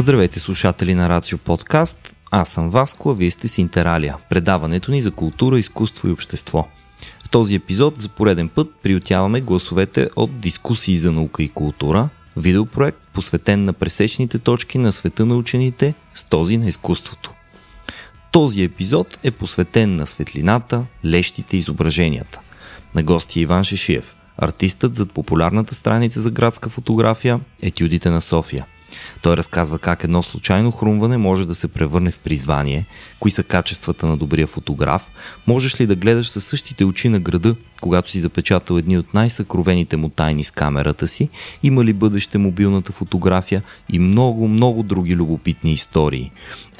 Здравейте слушатели на Рацио Подкаст. Аз съм Васко, а вие сте с Интералия, предаването ни за култура, изкуство и общество. В този епизод за пореден път приютяваме гласовете от дискусии за наука и култура, видеопроект посветен на пресечните точки на света на учените с този на изкуството. Този епизод е посветен на светлината, лещите изображенията. На гости е Иван Шешиев, артистът зад популярната страница за градска фотография Етюдите на София – той разказва как едно случайно хрумване може да се превърне в призвание, кои са качествата на добрия фотограф, можеш ли да гледаш със същите очи на града, когато си запечатал едни от най-съкровените му тайни с камерата си, има ли бъдеще мобилната фотография и много, много други любопитни истории.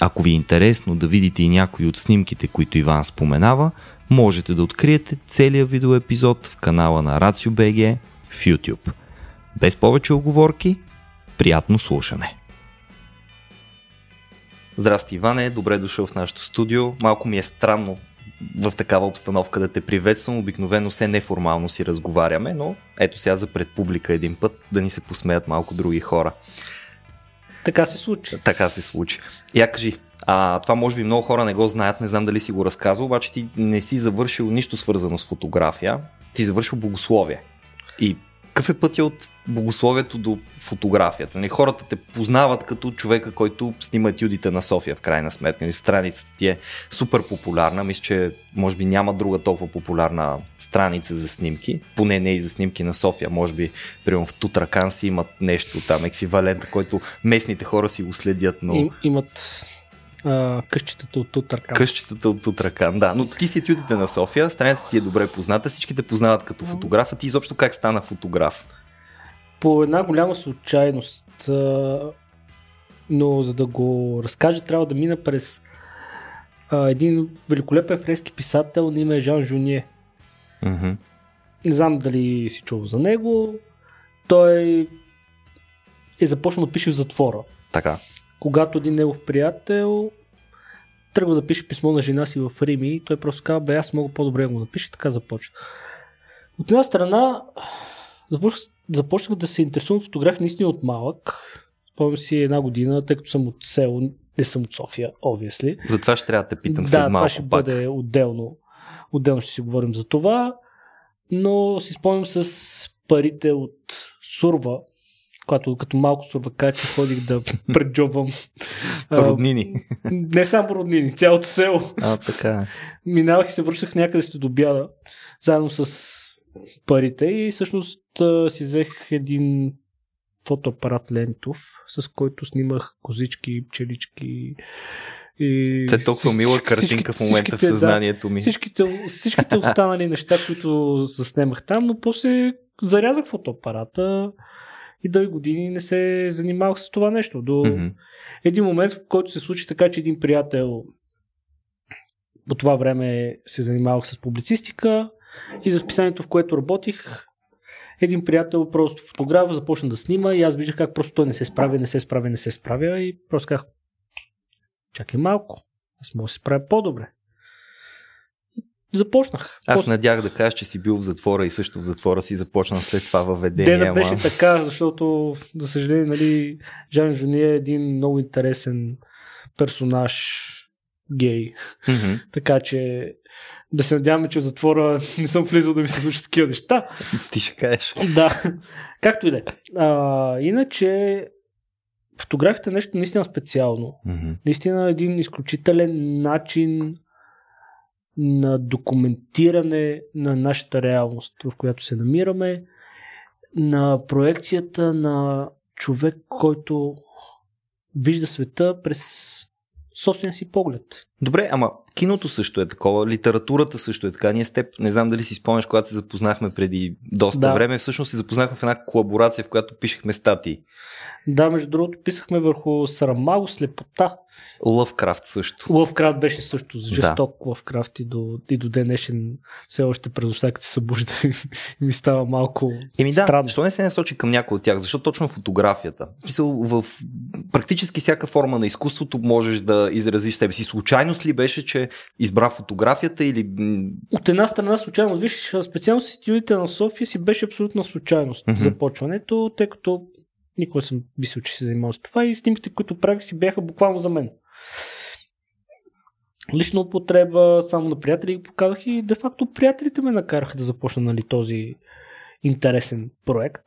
Ако ви е интересно да видите и някои от снимките, които Иван споменава, можете да откриете целият видеоепизод в канала на RACIO.BG в YouTube. Без повече оговорки, Приятно слушане! Здрасти, Иване, добре дошъл в нашото студио. Малко ми е странно в такава обстановка да те приветствам. Обикновено все неформално си разговаряме, но ето сега за пред публика един път да ни се посмеят малко други хора. Така се случи. Така се случи. Я кажи, а, това може би много хора не го знаят, не знам дали си го разказвал, обаче ти не си завършил нищо свързано с фотография, ти завършил богословие. И какъв е пътя от богословието до фотографията? Не, нали, хората те познават като човека, който снима етюдите на София, в крайна сметка. Нали, страницата ти е супер популярна. Мисля, че може би няма друга толкова популярна страница за снимки. Поне не и за снимки на София. Може би, примерно в Тутракан си имат нещо там, еквивалент, който местните хора си го следят. Но... И, имат а, къщата от Тутракан. Къщата от Тутракан, да. Но ти си етюдите на София, страницата ти е добре позната, всички те познават като фотограф, а ти изобщо как стана фотограф? По една голяма случайност, но за да го разкажа, трябва да мина през един великолепен френски писател на име Жан Жуние. Mm-hmm. Не знам дали си чул за него. Той е започнал да пише в затвора. Така когато един негов приятел тръгва да пише писмо на жена си в Рими и той просто казва, бе, аз мога по-добре да го напиша, така започва. От една страна, започнах, да се интересувам от фотография наистина от малък. Спомням си една година, тъй като съм от село, не съм от София, обвисли. Затова ще трябва да те питам след да, малко това ще пак. бъде отделно. Отделно ще си говорим за това. Но си спомням с парите от Сурва, когато като малко сурвакачи ходих да преджобвам. роднини. Не само роднини, цялото село. А, така. Минавах и се връщах някъде след обяда, заедно с парите и всъщност си взех един фотоапарат лентов, с който снимах козички, пчелички, и Те е толкова мила картинка в момента в съзнанието да, ми. Всичките, всичките останали неща, които заснемах там, но после зарязах фотоапарата, и дълги години не се занимавах с това нещо. До mm-hmm. един момент, в който се случи така, че един приятел по това време се занимавах с публицистика и за списанието, в което работих, един приятел, просто фотограф, започна да снима и аз виждах как просто той не се справя, не се справя, не се справя и просто казах, чакай малко, аз мога да се справя по-добре започнах. Аз После... надях да кажеш, че си бил в затвора и също в затвора си започнал след това въведение. Да, да беше ама... така, защото, за съжаление, нали, Жан Жуни е един много интересен персонаж гей. Mm-hmm. така че да се надяваме, че в затвора не съм влизал да ми се случат такива неща. Ти ще кажеш. Да, както и да е. Иначе фотографията е нещо наистина специално. Mm-hmm. Наистина един изключителен начин на документиране на нашата реалност, в която се намираме, на проекцията на човек, който вижда света през собствения си поглед. Добре, ама киното също е такова, литературата също е така. Ние с теб, не знам дали си спомняш, когато се запознахме преди доста да. време, всъщност се запознахме в една колаборация, в която пишехме статии. Да, между другото, писахме върху срамаго, слепота. Лъвкрафт също. Лъвкрафт беше също жесток да. Лъвкрафт и до, и до ден днешен все още през като се събужда ми става малко Еми да, странно. защо не се насочи към някой от тях? Защо точно фотографията? В смисъл, в практически всяка форма на изкуството можеш да изразиш себе си. Случайност ли беше, че избра фотографията или... От една страна случайност. Виж, специално с стилите на София си беше абсолютна случайност mm-hmm. започването, тъй като Никога съм мислил, че се занимавам с това и снимките, които правих си бяха буквално за мен. Лична употреба, само на приятели ги показах и де-факто приятелите ме накараха да започна нали, този интересен проект.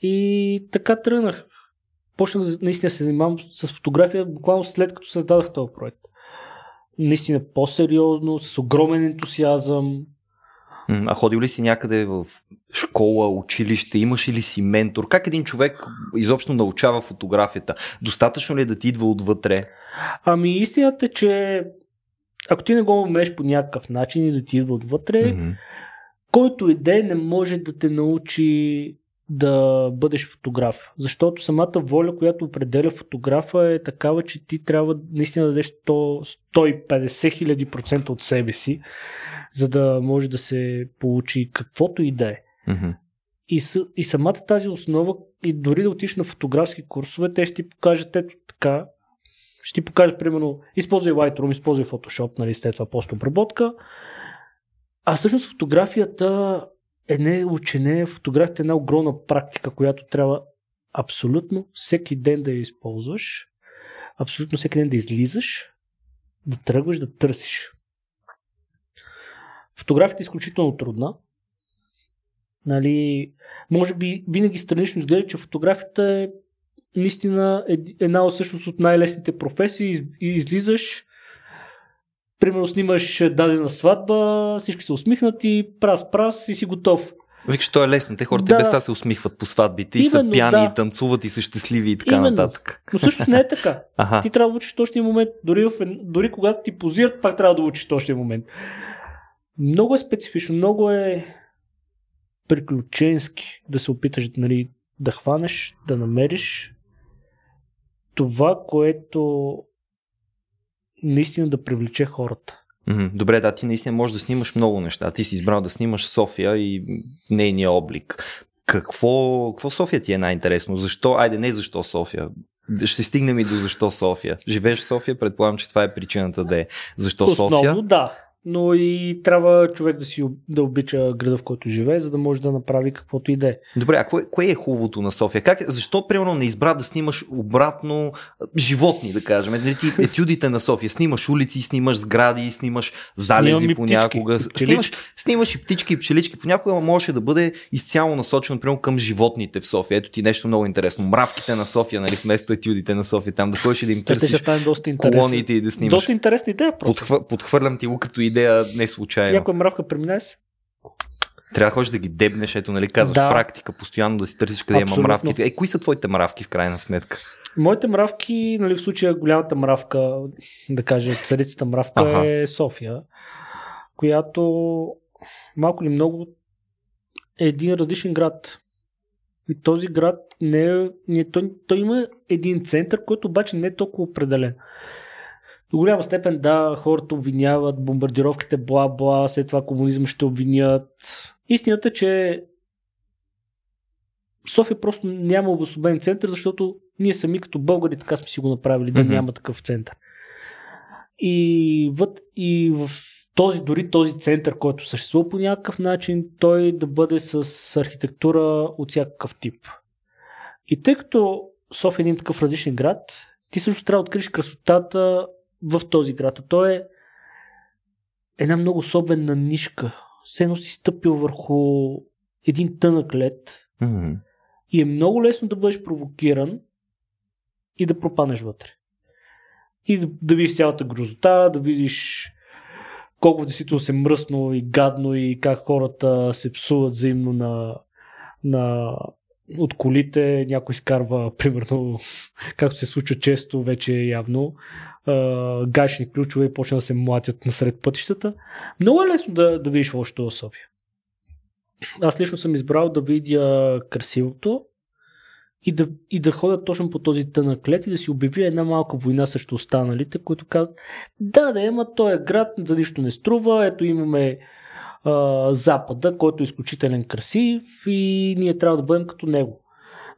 И така тръгнах. Почнах наистина се занимавам с фотография буквално след като създадах този проект. Наистина по-сериозно, с огромен ентусиазъм, а ходил ли си някъде в школа, училище, имаш ли си ментор? Как един човек изобщо научава фотографията? Достатъчно ли е да ти идва отвътре? Ами истината е, че ако ти не го умееш по някакъв начин и да ти идва отвътре, mm-hmm. който иде не може да те научи да бъдеш фотограф. Защото самата воля, която определя фотографа е такава, че ти трябва наистина да дадеш 150 хиляди процента от себе си, за да може да се получи каквото и да е. Mm-hmm. И, и самата тази основа, и дори да отиш на фотографски курсове, те ще ти покажат ето така, ще ти покажат, примерно, използвай Lightroom, използвай Photoshop, нали, след това постобработка. А всъщност фотографията е не учене, фотографията е една огромна практика, която трябва абсолютно всеки ден да я използваш, абсолютно всеки ден да излизаш, да тръгваш да търсиш. Фотографията е изключително трудна. Нали, може би винаги странично изглежда, че фотографията е наистина една от всъщност от най-лесните професии. Излизаш, примерно снимаш дадена сватба, всички са усмихнати, прас-прас и си готов. Викаш, то е лесно. Те хората да. без се усмихват по сватбите и Именно, са пяни, да. и танцуват и са щастливи и така Именно. нататък. Но също не е така. ага. Ти трябва да учиш точния момент. Дори, в, дори когато ти позират, пак трябва да учиш точния момент. Много е специфично, много е приключенски да се опиташ нали, да хванеш, да намериш това, което наистина да привлече хората. Добре, да, ти наистина можеш да снимаш много неща. Ти си избрал да снимаш София и нейния облик. Какво, какво София ти е най-интересно? Защо? Айде, не защо София. Ще стигнем и до защо София. Живееш в София, предполагам, че това е причината да е. Защо Основно, София? да но и трябва човек да си да обича града, в който живее, за да може да направи каквото и да е. Добре, а кое, кое е хубавото на София? Как, защо, примерно, не избра да снимаш обратно животни, да кажем? Дали ти етюдите на София? Снимаш улици, снимаш сгради, снимаш залези понякога. Птички, снимаш, снимаш и птички, и пчелички. Понякога може да бъде изцяло насочено, примерно, към животните в София. Ето ти нещо много интересно. Мравките на София, нали, вместо етюдите на София, там да ходиш и да им търсиш колониите и да снимаш. Доста интересна идея. Подхвър, подхвърлям ти го като идея не случайно. Някоя мравка преминае се. Трябва да ходиш да ги дебнеш, ето, нали, казваш да. практика, постоянно да си търсиш къде Абсолютно. има мравки. Е, кои са твоите мравки в крайна сметка? Моите мравки, нали, в случая голямата мравка, да кажа, царицата мравка ага. е София, която малко ли много е един различен град. И този град не е, не, той, той има един център, който обаче не е толкова определен. До голяма степен, да, хората обвиняват бомбардировките, бла-бла, след това комунизъм ще обвинят. Истината е, че София просто няма обособен център, защото ние сами като българи така сме си го направили, да mm-hmm. няма такъв център. И, въд, и в този, дори този център, който съществува по някакъв начин, той да бъде с архитектура от всякакъв тип. И тъй като София е един такъв различен град, ти също трябва да откриеш красотата в този град. А той е една много особена нишка. Сено си стъпил върху един тънък лед mm-hmm. и е много лесно да бъдеш провокиран и да пропанеш вътре. И да, да видиш цялата грозота, да видиш колко действително се мръсно и гадно и как хората се псуват взаимно на, на от колите, някой изкарва, примерно, както се случва често, вече явно, гашни ключове и почна да се млатят насред пътищата. Много е лесно да, да видиш лошото в София. Аз лично съм избрал да видя красивото и да, и да ходя точно по този тънък лед и да си обяви една малка война срещу останалите, които казват, да, да, ема той е град, за нищо не струва, ето имаме а, Запада, който е изключителен красив и ние трябва да бъдем като него.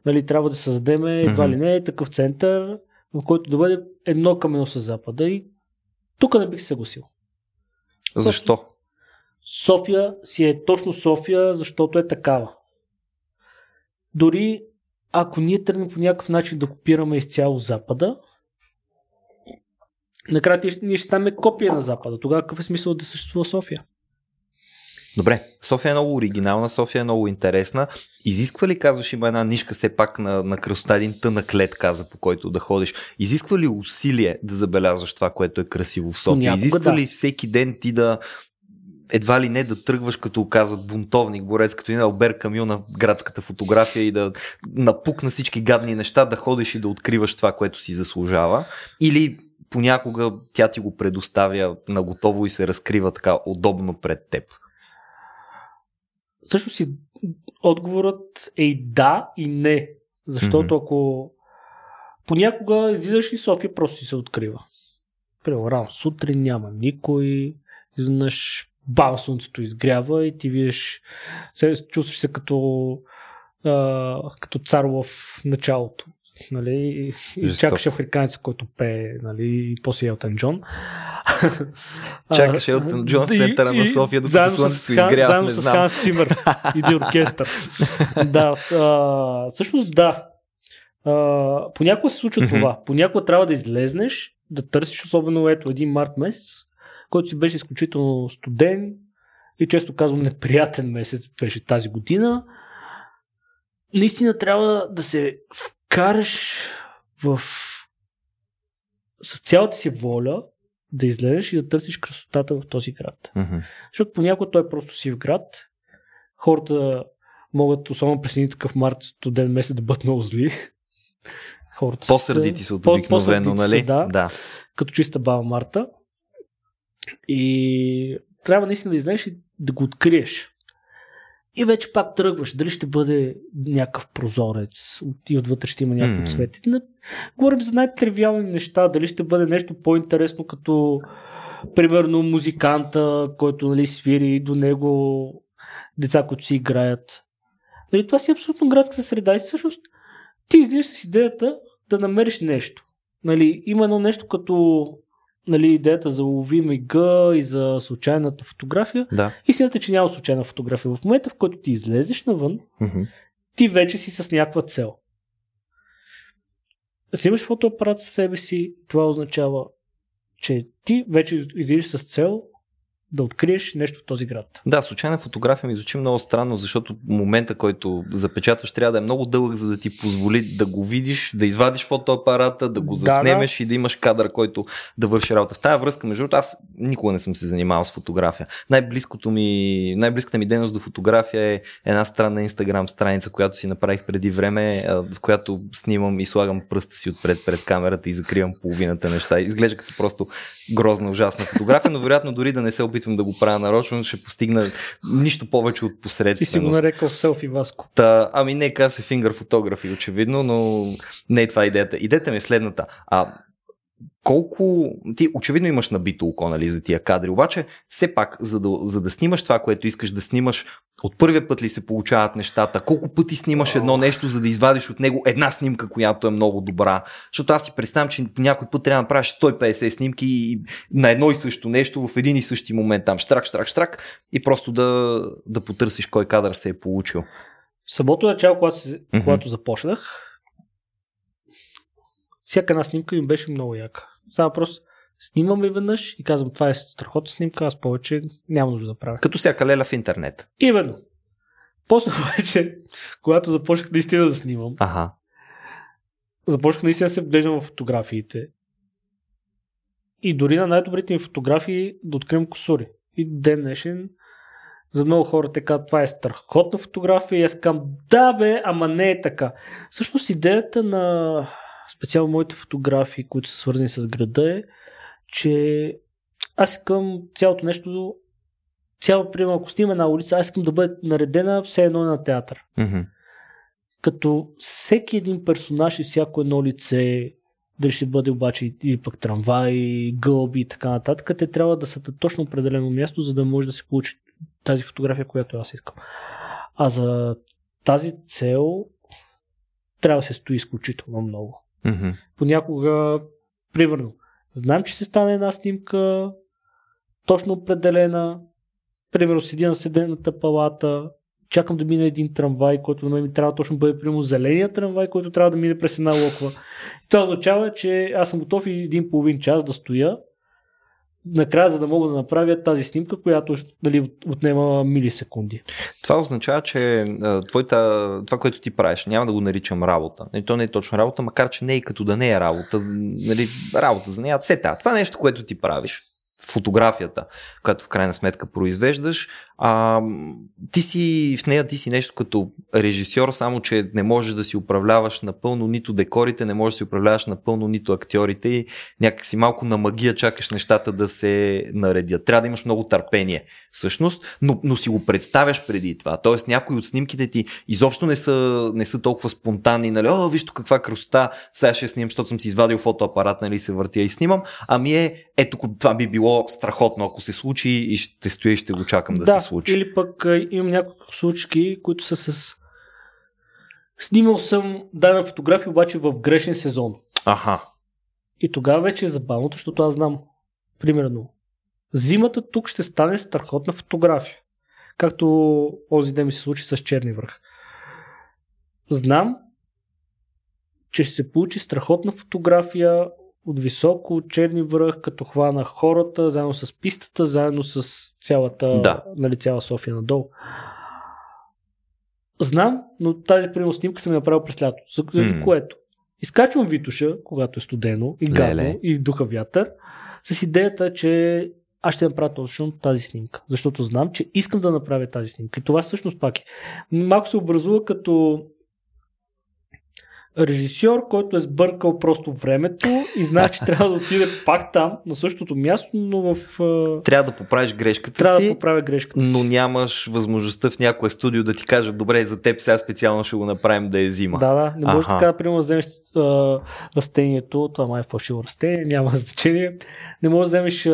Нали, трябва да създадем едва ли не такъв център, в който да бъде едно към едно с Запада и тук не бих се съгласил. Защо? София си е точно София, защото е такава. Дори ако ние тръгнем по някакъв начин да копираме изцяло Запада, накрая ние ще ставаме копия на Запада. Тогава какъв е смисъл да съществува София? Добре, София е много оригинална, София е много интересна. Изисква ли, казваш, има една нишка все пак на, на красота, един тънък лед, каза, по който да ходиш. Изисква ли усилие да забелязваш това, което е красиво в София? Понякога, Изисква да. ли всеки ден ти да едва ли не да тръгваш като казват бунтовник, борец, като един Албер Камю на градската фотография и да напукна всички гадни неща, да ходиш и да откриваш това, което си заслужава. Или понякога тя ти го предоставя на готово и се разкрива така удобно пред теб. Също си отговорът е и да и не. Защото mm-hmm. ако понякога излизаш и София просто си се открива. Примерно рано сутрин няма никой, изведнъж бам слънцето изгрява и ти видиш, чувстваш се като, а, като цар в началото. Нали, и чакаш африканец, който пее, нали, и после Елтън Джон. Чакаш Елтън Джон в центъра на София, докато слънцето изгрява, заедно не знам. Ханс Симър и оркестър. да, а, всъщност да. А, понякога се случва това. Понякога трябва да излезнеш, да търсиш, особено ето един март месец, който си беше изключително студен и често казвам неприятен месец беше тази година. Наистина трябва да се вкараш в с цялата си воля да излезеш и да търсиш красотата в този град. Mm-hmm. Защото понякога той е просто си в град. Хората могат, особено през един такъв март, студен месец, да бъдат много зли. Хората по-сърдити са от обикновено, нали? Са, да, да. Като чиста баба Марта. И трябва наистина да излезеш и да го откриеш. И вече пак тръгваш. Дали ще бъде някакъв прозорец и отвътре ще има някакво mm. цвет. Не, говорим за най-тривиални неща. Дали ще бъде нещо по-интересно, като примерно музиканта, който нали, свири до него деца, които си играят. Нали, това си е абсолютно градска среда и всъщност ти излизаш с идеята да намериш нещо. Нали, има едно нещо като нали, идеята за лови мига и за случайната фотография. Да. Истината е, че няма случайна фотография. В момента, в който ти излезеш навън, mm-hmm. ти вече си с някаква цел. Да си имаш фотоапарат със себе си, това означава, че ти вече излизаш с цел да откриеш нещо в този град. Да, случайна фотография ми звучи много странно, защото момента, който запечатваш, трябва да е много дълъг, за да ти позволи да го видиш, да извадиш фотоапарата, да го заснемеш да, да. и да имаш кадър, който да върши работа. В тази връзка, между другото, аз никога не съм се занимавал с фотография. Най-близкото ми, най-близката ми дейност до фотография е една странна инстаграм страница, която си направих преди време, в която снимам и слагам пръста си отпред пред камерата и закривам половината неща. Изглежда като просто грозна, ужасна фотография, но вероятно дори да не се опитвам да го правя нарочно, ще постигна нищо повече от посредственост. Ти си го нарекал селфи Васко. Та, ами не, каза се фингър фотографи, очевидно, но не е това идеята. Идеята ми е следната. А, колко... Ти очевидно имаш набито око нали, за тия кадри, обаче все пак, за да, за да снимаш това, което искаш да снимаш, от първия път ли се получават нещата? Колко пъти снимаш едно нещо, за да извадиш от него една снимка, която е много добра? Защото аз си представям, че по някой път трябва да правиш 150 снимки на едно и също нещо в един и същи момент там штрак, штрак, штрак и просто да, да потърсиш кой кадър се е получил. В самото начало, когато, mm-hmm. когато започнах, всяка една снимка ми беше много яка. Само просто снимам и веднъж и казвам, това е страхотна снимка, аз повече няма нужда да правя. Като всяка леля в интернет. Именно. После вече, когато започнах наистина да снимам, ага. започнах наистина да се вглеждам в фотографиите. И дори на най-добрите ми фотографии да открием косури. И ден днешен за много хора така, това е страхотна фотография и аз казвам, да бе, ама не е така. Всъщност идеята на специално моите фотографии, които са свързани с града е, че аз искам цялото нещо, цяло, примерно, ако снимам една улица, аз искам да бъде наредена все едно на театър. Mm-hmm. Като всеки един персонаж и всяко едно лице, дали ще бъде обаче и пък трамвай, гълби и така нататък, те трябва да са на точно определено място, за да може да се получи тази фотография, която аз искам. А за тази цел трябва да се стои изключително много. Mm-hmm. Понякога, примерно, знам, че се стане една снимка точно определена, примерно седи на седената палата, чакам да мине един трамвай, който на мен ми трябва точно да бъде примерно зеления трамвай, който трябва да мине през една локва. Това означава, че аз съм готов и един половин час да стоя накрая, за да мога да направя тази снимка, която нали, отнема милисекунди. Това означава, че твоята, това, което ти правиш, няма да го наричам работа. Не, то не е точно работа, макар че не е като да не е работа. Нали, работа за нея. Сета. Това нещо, което ти правиш, фотографията, която в крайна сметка произвеждаш, а, ти си в нея, ти си нещо като режисьор, само че не можеш да си управляваш напълно нито декорите, не можеш да си управляваш напълно нито актьорите и някакси малко на магия чакаш нещата да се наредят. Трябва да имаш много търпение, всъщност, но, но си го представяш преди това. Тоест някои от снимките ти изобщо не са, не са толкова спонтанни, нали, о, виж каква красота, сега ще снимам, защото съм си извадил фотоапарат, нали, се въртя и снимам, ами е, ето това би било страхотно, ако се случи и ще стоя и ще го чакам да, да се случи. Или пък имам няколко случки, които са с... Снимал съм дадена фотография, обаче в грешен сезон. Аха. И тогава вече е забавното, защото аз знам. Примерно, зимата тук ще стане страхотна фотография. Както този ден ми се случи с черни връх. Знам, че ще се получи страхотна фотография от високо, черни връх, като хвана хората, заедно с пистата, заедно с цялата, да. нали, цяла София надолу. Знам, но тази примерно снимка съм я направил през лято, за mm. което изкачвам Витуша, когато е студено и гадно и духа вятър, с идеята, че аз ще направя точно тази снимка, защото знам, че искам да направя тази снимка. И това всъщност пак е. Малко се образува като режисьор, който е сбъркал просто времето и знае, че трябва да отиде пак там, на същото място, но в... Трябва да поправиш грешката трябва си, да поправя грешката но си. нямаш възможността в някое студио да ти кажа, добре, за теб сега специално ще го направим да е зима. Да, да. Не може така, примерно, да вземеш а, растението, това май е фалшиво растение, няма значение. Не можеш да вземеш а,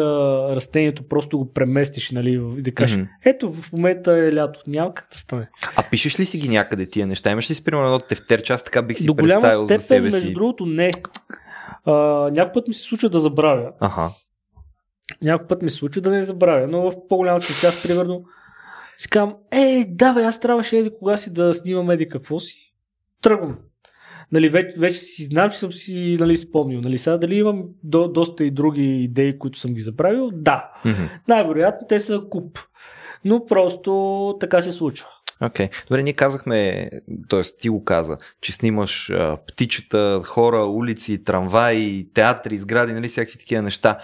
растението, просто го преместиш, нали, и да кажеш, mm-hmm. ето, в момента е лято, няма как да стане. А пишеш ли си ги някъде тия неща? Имаш ли си, примерно, едно тефтерче, аз така бих си голяма степен, за себе си. между другото, не. А, някой път ми се случва да забравя. Ага. Някой път ми се случва да не забравя, но в по-голямата си част, примерно, си казвам, ей, давай, аз трябваше еди кога си да снимам еди какво си. Тръгвам. Нали, вече, вече си знам, че съм си нали, спомнил. Нали, сега дали имам до, доста и други идеи, които съм ги забравил? Да. Mm-hmm. Най-вероятно те са куп. Но просто така се случва. Окей. Okay. Добре, ние казахме, т.е. ти го каза, че снимаш а, птичета, хора, улици, трамваи, театри, сгради, нали, всякакви такива неща.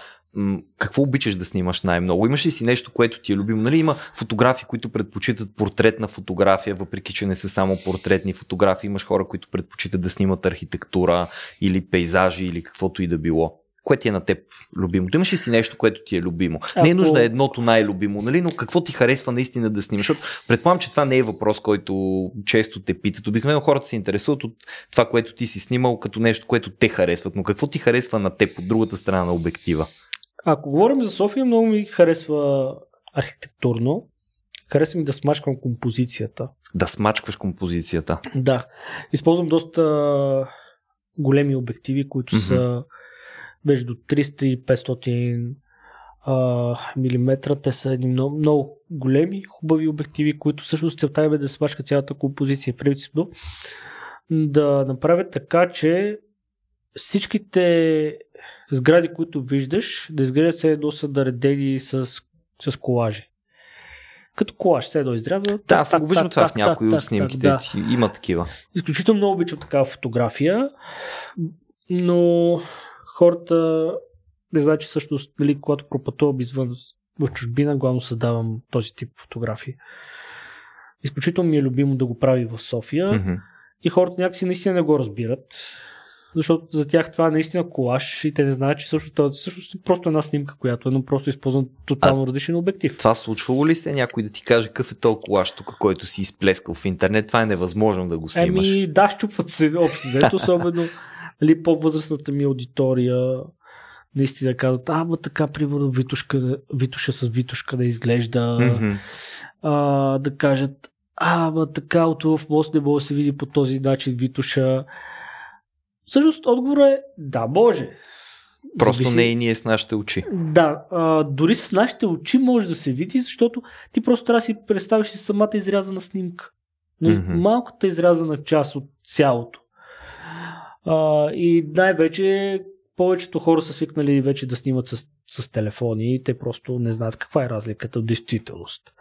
Какво обичаш да снимаш най-много? Имаш ли си нещо, което ти е любимо? Нали, има фотографии, които предпочитат портретна фотография, въпреки че не са само портретни фотографии. Имаш хора, които предпочитат да снимат архитектура или пейзажи или каквото и да било кое ти е на теб любимото? Имаш ли си нещо, което ти е любимо? Ако... Не е нужда едното най-любимо, нали? но какво ти харесва наистина да снимаш? Защото предполагам, че това не е въпрос, който често те питат. Обикновено хората се интересуват от това, което ти си снимал, като нещо, което те харесват. Но какво ти харесва на теб от другата страна на обектива? Ако говорим за София, много ми харесва архитектурно. Харесва ми да смачквам композицията. Да смачкваш композицията? Да. Използвам доста големи обективи, които mm-hmm. са между 300 и 500 а, милиметра. Те са едни много, много големи, хубави обективи, които всъщност целта е да смачка цялата композиция. Принципно да направят така, че всичките сгради, които виждаш, да изглеждат се едно са наредени с, с колажи. Като колаж, се едно изрязва. Да, аз го виждам това в някои от снимките. Да. Има такива. Изключително много обичам такава фотография, но хората не знаят, че също, нали, когато пропътувам извън в чужбина, главно създавам този тип фотографии. Изключително ми е любимо да го прави в София mm-hmm. и хората някакси наистина не го разбират, защото за тях това е наистина колаж и те не знаят, че също това е просто една снимка, която е, но просто използвам тотално а, различен обектив. Това случвало ли се някой да ти каже какъв е толкова колаж тук, който си изплескал в интернет? Това е невъзможно да го снимаш. Еми, да, щупват се общо, особено нали, по-възрастната ми аудитория наистина казват, а, ма така, примерно, Витушка, Витуша с Витушка да изглежда, mm-hmm. а, да кажат, а, ма така, от в мост не може да се види по този начин Витуша. Всъщност, отговор е, да, може. Просто зависи... не и ние с нашите очи. Да, а, дори с нашите очи може да се види, защото ти просто трябва да си представиш си самата изрязана снимка. Но mm-hmm. малката изрязана част от цялото. А, и най-вече повечето хора са свикнали вече да снимат с, с телефони и те просто не знаят каква е разликата в действителност.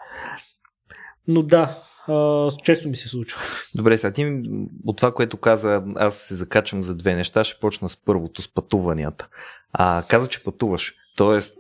Но да, а, често ми се случва. Добре, сега ти от това, което каза, аз се закачам за две неща. Ще почна с първото, с пътуванията. А, каза, че пътуваш. Тоест,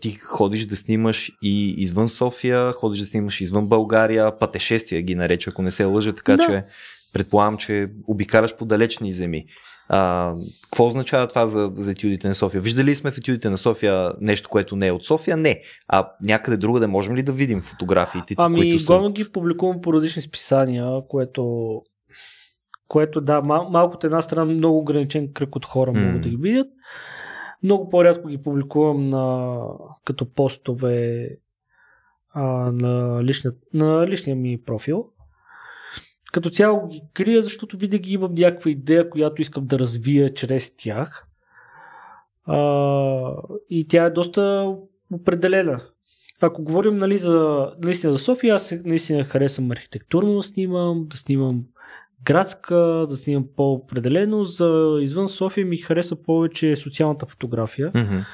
ти ходиш да снимаш и извън София, ходиш да снимаш извън България, пътешествия ги нареча, ако не се лъжа, така да. че предполагам, че обикаляш по далечни земи. А, какво означава това за, за етюдите на София? Виждали сме в етюдите на София нещо, което не е от София? Не. А някъде другаде можем ли да видим фотографиите ти, ами, които са... Ами, ги публикувам по различни списания, което което да, мал, малко от една страна много ограничен кръг от хора mm. могат да ги видят. Много по-рядко ги публикувам на, като постове а, на, личния, на личния ми профил. Като цяло ги крия, защото винаги имам някаква идея, която искам да развия чрез тях. А, и тя е доста определена. Ако говорим нали, за, наистина за София, аз наистина харесвам архитектурно да снимам, да снимам градска, да снимам по-определено. За извън София ми хареса повече социалната фотография. Mm-hmm.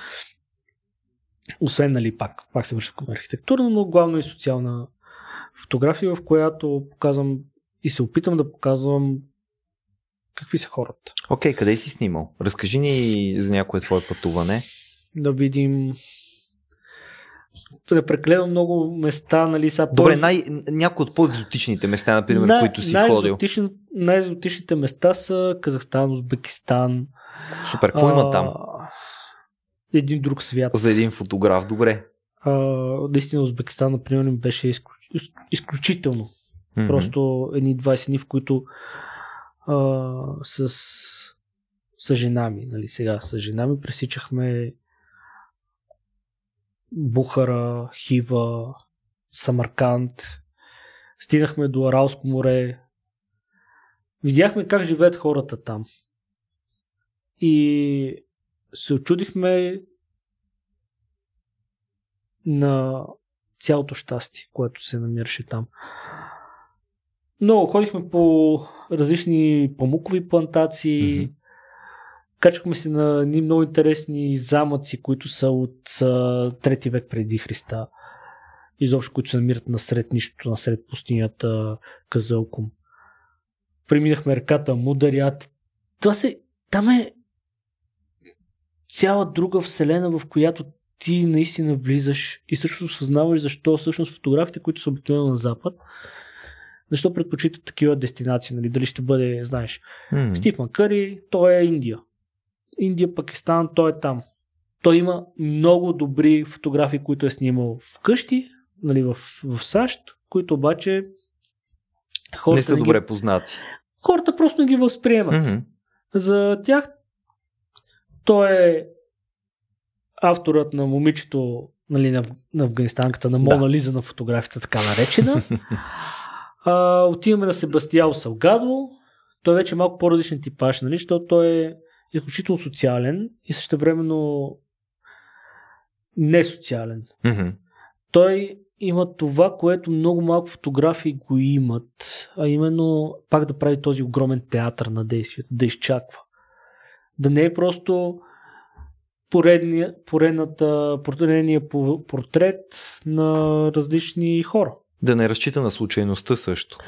Освен, нали, пак, пак се върши към архитектурна, но главно и социална фотография, в която показвам и се опитам да показвам какви са хората. Окей, okay, къде си снимал? Разкажи ни за някое твое пътуване. Да видим прекалено много места, нали са. Добре, по... най- някои от по-екзотичните места, например, на, които си ходил. Най-екзотичните места са Казахстан, Узбекистан. Супер, какво а, има там? Един друг свят. За един фотограф, добре. А, наистина Узбекистан, например, беше изключ... изключително. Mm-hmm. Просто едни 20 дни, в които а, с, с жена ми, нали, сега с жена ми пресичахме Бухара, Хива, Самарканд, стигнахме до Аралско море, видяхме как живеят хората там. И се очудихме на цялото щастие, което се намираше там. Много ходихме по различни памукови плантации, mm-hmm. качахме се на ни много интересни замъци, които са от трети век преди Христа. Изобщо, които се намират насред нищото, насред пустинята Казълком. Преминахме реката Мударят. Това се... Там е цяла друга вселена, в която ти наистина влизаш и също съзнаваш защо всъщност фотографите, които са обикновено на запад, защо предпочитат такива дестинации? Нали? Дали ще бъде, знаеш, mm. Стив Макъри, той е Индия. Индия, Пакистан, той е там. Той има много добри фотографии, които е снимал вкъщи, нали, в, в САЩ, които обаче хората не са не добре ги... познати. Хората просто не ги възприемат. Mm-hmm. За тях той е авторът на момичето нали, на, на афганистанката, на Мона да. Лиза на фотографията, така наречена. А, отиваме на Себастиал Салгадо. Той вече е малко по-различен типаж, нали, защото той е изключително социален и същевременно несоциален. Mm-hmm. Той има това, което много малко фотографии го имат, а именно пак да прави този огромен театър на действието, да изчаква. Да не е просто поредния, поредната, поредния портрет на различни хора. Да не разчита на случайността също.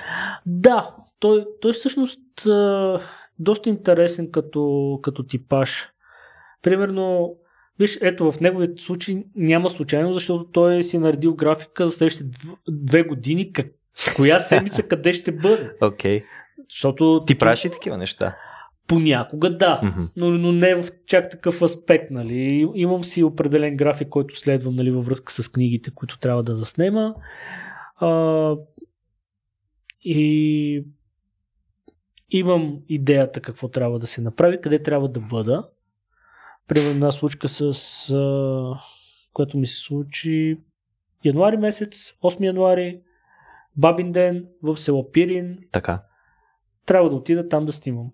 Да, той, той всъщност е доста интересен като, като типаж. Примерно, виж, ето в неговият случай няма случайно, защото той си е наредил графика за следващите две години, как, коя седмица къде ще бъде. Окей. Okay. Защото... Ти правиш ли такива неща? Понякога да, mm-hmm. но, но не в чак такъв аспект. Нали. Имам си определен график, който следвам нали, във връзка с книгите, които трябва да заснема. А, и имам идеята какво трябва да се направи, къде трябва да бъда. Примерно една случка с а, което ми се случи януари месец, 8 януари, бабин ден в село Пирин. Така. Трябва да отида там да снимам.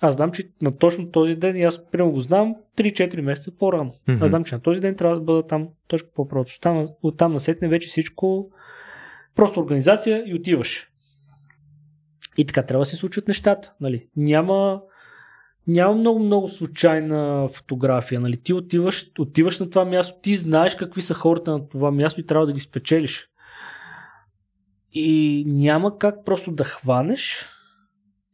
Аз знам, че на точно този ден, и аз прямо го знам 3-4 месеца по-рано. Mm-hmm. Аз знам, че на този ден трябва да бъда там точно по-просто. Оттам, оттам насетне вече всичко просто организация и отиваш. И така трябва да се случват нещата. Нали? Няма, няма много, много случайна фотография. Нали? Ти отиваш, отиваш на това място, ти знаеш какви са хората на това място и трябва да ги спечелиш. И няма как просто да хванеш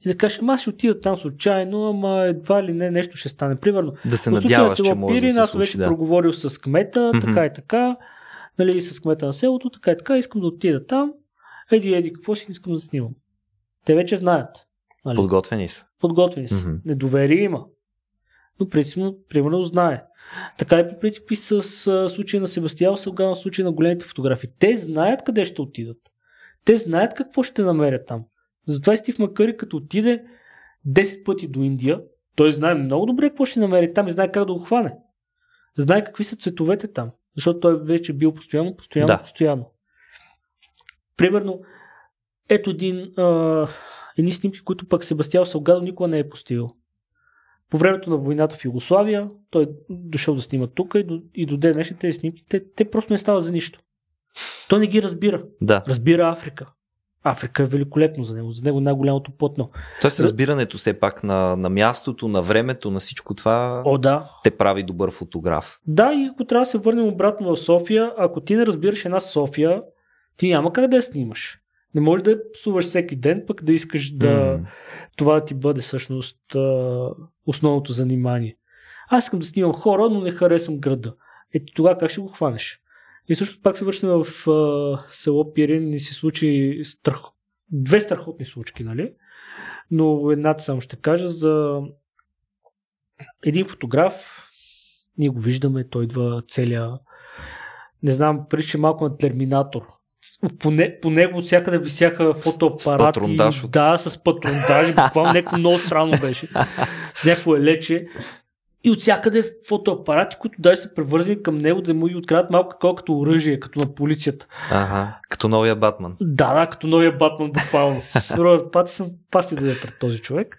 и да кажеш, ама ще отида там случайно, ама едва ли не нещо ще стане. Примерно, да се надяваш, че може да се аз вече да. проговорил с кмета, mm-hmm. така и така, нали, с кмета на селото, така и така, искам да отида там, еди, еди, какво си искам да снимам. Те вече знаят. Нали? Подготвени са. Подготвени са. Mm-hmm. Недоверие има. Но принципно, примерно, знае. Така и по принцип и с а, случая на Себастиал Сълган, в случая на големите фотографии. Те знаят къде ще отидат. Те знаят какво ще намерят там. Затова и Стив Макъри, като отиде 10 пъти до Индия, той знае много добре какво ще намери там и знае как да го хване. Знае какви са цветовете там. Защото той вече бил постоянно, постоянно, да. постоянно. Примерно, ето един, а, едни снимки, които пък Себастиал Салгадо никога не е постигал. По времето на войната в Югославия, той дошъл да снима тук и до, и до ден днешните снимки, те, те просто не стават за нищо. Той не ги разбира. Да. Разбира Африка. Африка е великолепно за него. За него най-голямото плотно. Тоест разбирането все пак на, на мястото, на времето, на всичко това О, да. те прави добър фотограф. Да, и ако трябва да се върнем обратно в София, ако ти не разбираш една София, ти няма как да я снимаш. Не можеш да я псуваш всеки ден, пък да искаш да mm. това да ти бъде всъщност основното занимание. Аз искам да снимам хора, но не харесвам града. Ето тогава как ще го хванеш? И също пак се връщаме в а, село Пирин и се случи страх... две страхотни случки, нали? Но едната само ще кажа за един фотограф. Ние го виждаме, той идва целия не знам, прилича малко на терминатор. По, не, по него от всякъде висяха фотоапарати. С да, с патрондажи. Буквално някакво много странно беше. С някакво елече и от всякъде фотоапарати, които даже са превързани към него да му ги открадат малко колкото оръжие, като на полицията. Ага, като новия Батман. Да, да, като новия Батман, буквално. Робърт Патисън пасти да е пред този човек.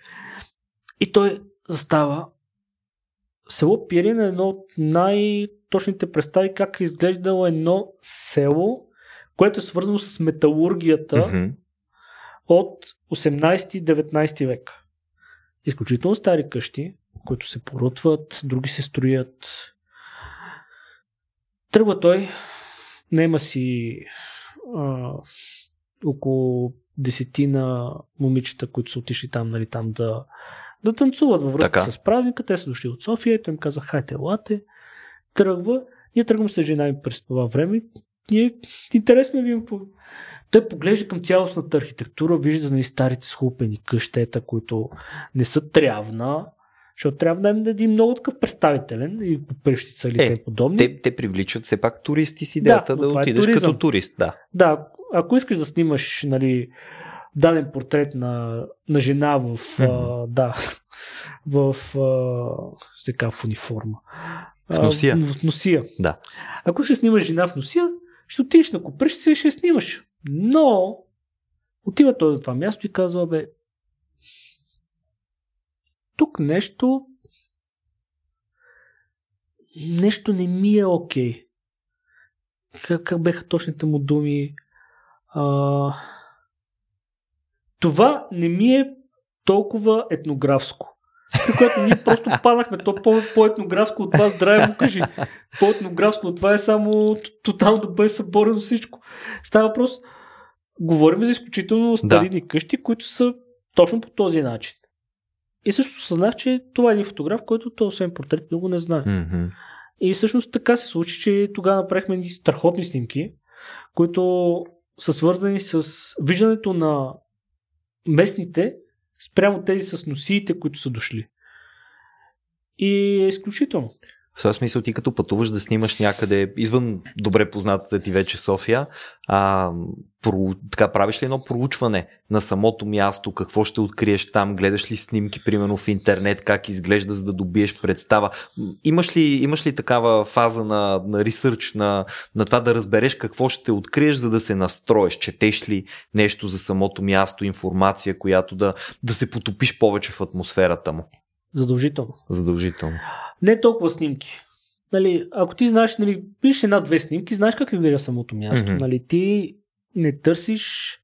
И той застава. Село Пирин е едно от най-точните представи как е изглеждало едно село, което е свързано с металургията mm-hmm. от 18-19 век. Изключително стари къщи, които се порутват, други се строят. Тръгва той, нема си а, около десетина момичета, които са отишли там, нали, там да, да танцуват във връзка така. с празника. Те са дошли от София и той им каза, хайте, лате. Тръгва. Ние тръгвам с жена ми през това време. Ние, интересно ви той поглежда към цялостната архитектура, вижда нали, старите схлупени къщета, които не са трявна, защото трябва да им един много такъв представителен и прещица или е, подобни. Те, те привличат все пак туристи с идеята да, да е отидеш е като турист. Да. да, ако искаш да снимаш нали, даден портрет на, на жена в, mm-hmm. а, да, в, а, сега в униформа. В носия. в, в носия. Да. Ако ще снимаш жена в носия, ще отидеш на куприщица и ще снимаш. Но отива той до това място и казва, бе, тук нещо нещо не ми е окей. Okay. Как, как беха точните му думи? А, това не ми е толкова етнографско. Което ние просто падахме. То по-етнографско от това, здраве му кажи. По-етнографско от това е само тотално да бъде съборено всичко. Става въпрос. Говорим за изключително старини да. къщи, които са точно по този начин. И също съзнах, че това е един фотограф, който то освен портрет много не знае. Mm-hmm. И всъщност така се случи, че тогава направихме едни страхотни снимки, които са свързани с виждането на местните спрямо тези с носиите, които са дошли. И е изключително. В този смисъл ти като пътуваш да снимаш някъде извън добре познатата ти вече София, а, про, така правиш ли едно проучване на самото място, какво ще откриеш там, гледаш ли снимки примерно в интернет, как изглежда за да добиеш представа. Имаш ли, имаш ли такава фаза на, на ресърч, на, на това да разбереш какво ще откриеш, за да се настроиш? Четеш ли нещо за самото място, информация, която да, да се потопиш повече в атмосферата му? Задължително. Задължително. Не толкова снимки. Нали, ако ти знаеш, нали, пишеш една-две снимки, знаеш как изглежда самото място. Mm-hmm. Нали, ти не търсиш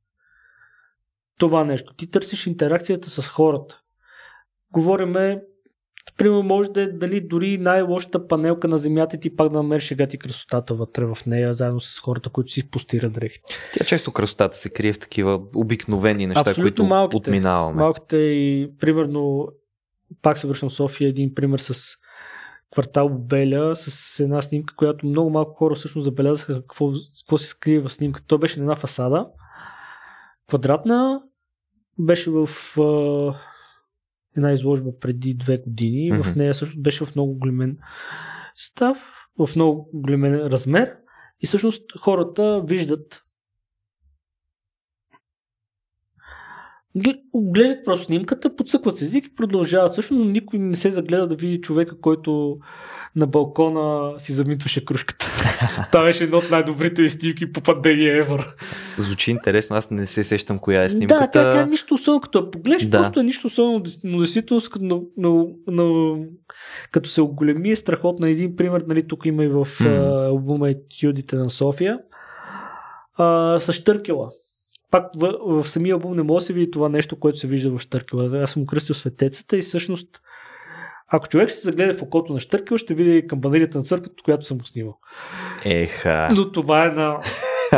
това нещо. Ти търсиш интеракцията с хората. Говориме, примерно може да е дали дори най-лошата панелка на земята ти пак да намериш сега ти красотата вътре в нея, заедно с хората, които си постират дрехите. Тя често красотата се крие в такива обикновени неща, Абсолютно които малките, отминаваме. Малките и примерно пак се връщам в София, един пример с квартал Беля с една снимка, която много малко хора всъщност забелязаха какво, какво се скрие в снимката. Той беше на една фасада, квадратна, беше в а, една изложба преди две години. Mm-hmm. В нея също беше в много големен став, в много големен размер. И всъщност хората виждат Гледат просто снимката, подсъкват се език и продължават. Също, но никой не се загледа да види човека, който на балкона си замитваше кружката. Това беше едно от най-добрите снимки по пандемия Евър. Звучи интересно, аз не се сещам коя е снимката. Да, тя, тя е нищо особено, като я погледнеш, да. просто е нищо особено, но действително но, но, но, като се оголеми е страхотна. Един пример, нали, тук има и в mm. албума Етюдите на София, а, с Штъркела пак в, в самия албум не може да се види това нещо, което се вижда в Штъркела. Аз съм кръстил светецата и всъщност ако човек се загледа в окото на Штъркела, ще види камбанарията на църквата, която съм го снимал. Еха. Но това е на...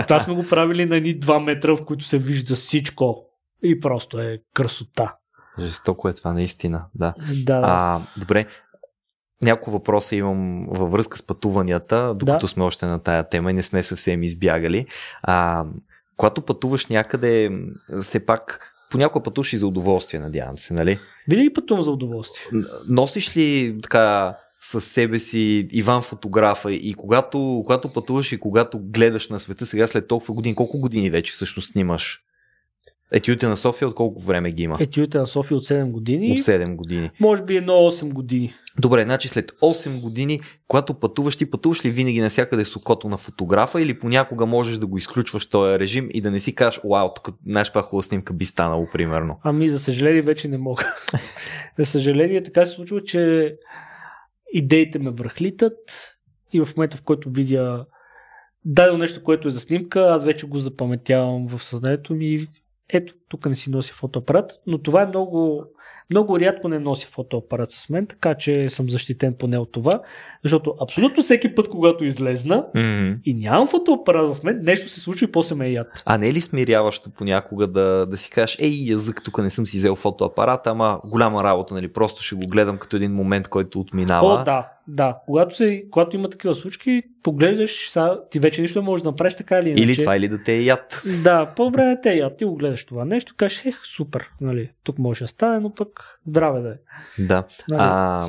Това сме го правили на едни 2 метра, в които се вижда всичко. И просто е красота. Жестоко е това, наистина. Да, да. А, добре, няколко въпроса имам във връзка с пътуванията, докато да. сме още на тая тема и не сме съвсем избягали. А, когато пътуваш някъде, все пак понякога пътуваш и за удоволствие, надявам се, нали? Винаги пътувам за удоволствие. Носиш ли така със себе си Иван фотографа и когато, когато пътуваш и когато гледаш на света сега след толкова години, колко години вече всъщност снимаш Етюдите на София от колко време ги има? Етюдите на София от 7 години. От 7 години. Може би едно 8 години. Добре, значи след 8 години, когато пътуваш, ти пътуваш ли винаги навсякъде с окото на фотографа или понякога можеш да го изключваш този режим и да не си кажеш, вау, тук знаеш каква хубава снимка би станало, примерно. Ами, за съжаление, вече не мога. за съжаление, така се случва, че идеите ме връхлитат и в момента, в който видя дадено нещо, което е за снимка, аз вече го запаметявам в съзнанието ми ето, тук не си носи фотоапарат, но това е много, много рядко не носи фотоапарат с мен, така че съм защитен поне от това, защото абсолютно всеки път, когато излезна mm-hmm. и нямам фотоапарат в мен, нещо се случва и после ме яд. А не е ли смиряващо понякога да, да си кажеш, ей, язък, тук не съм си взел фотоапарат, ама голяма работа, нали, просто ще го гледам като един момент, който отминава. О, да, да. Когато, се, когато има такива случки, поглеждаш, са, ти вече нищо не можеш да направиш така или иначе. Или това, или да те е яд. Да, по-добре да те е яд. Ти го гледаш това нещо, кажеш, ех, супер, нали, тук може да стане, но пък здраве да е. Да. Нали? А,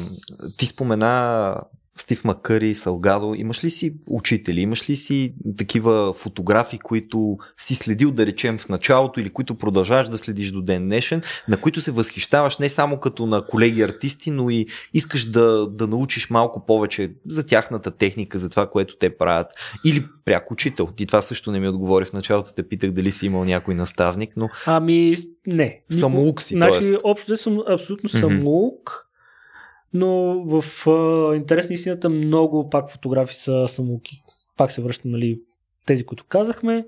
ти спомена Стив Макъри, Салгадо, имаш ли си учители, имаш ли си такива фотографи, които си следил, да речем, в началото или които продължаваш да следиш до ден днешен, на които се възхищаваш не само като на колеги артисти, но и искаш да, да научиш малко повече за тяхната техника, за това, което те правят. Или пряк учител. Ти това също не ми отговори в началото, те питах дали си имал някой наставник, но... Ами, не. Самоук си, Значи, общо съм абсолютно самоук. Mm-hmm но в а, интерес на истината много пак фотографи са самоки. Пак се връщам, нали, тези, които казахме.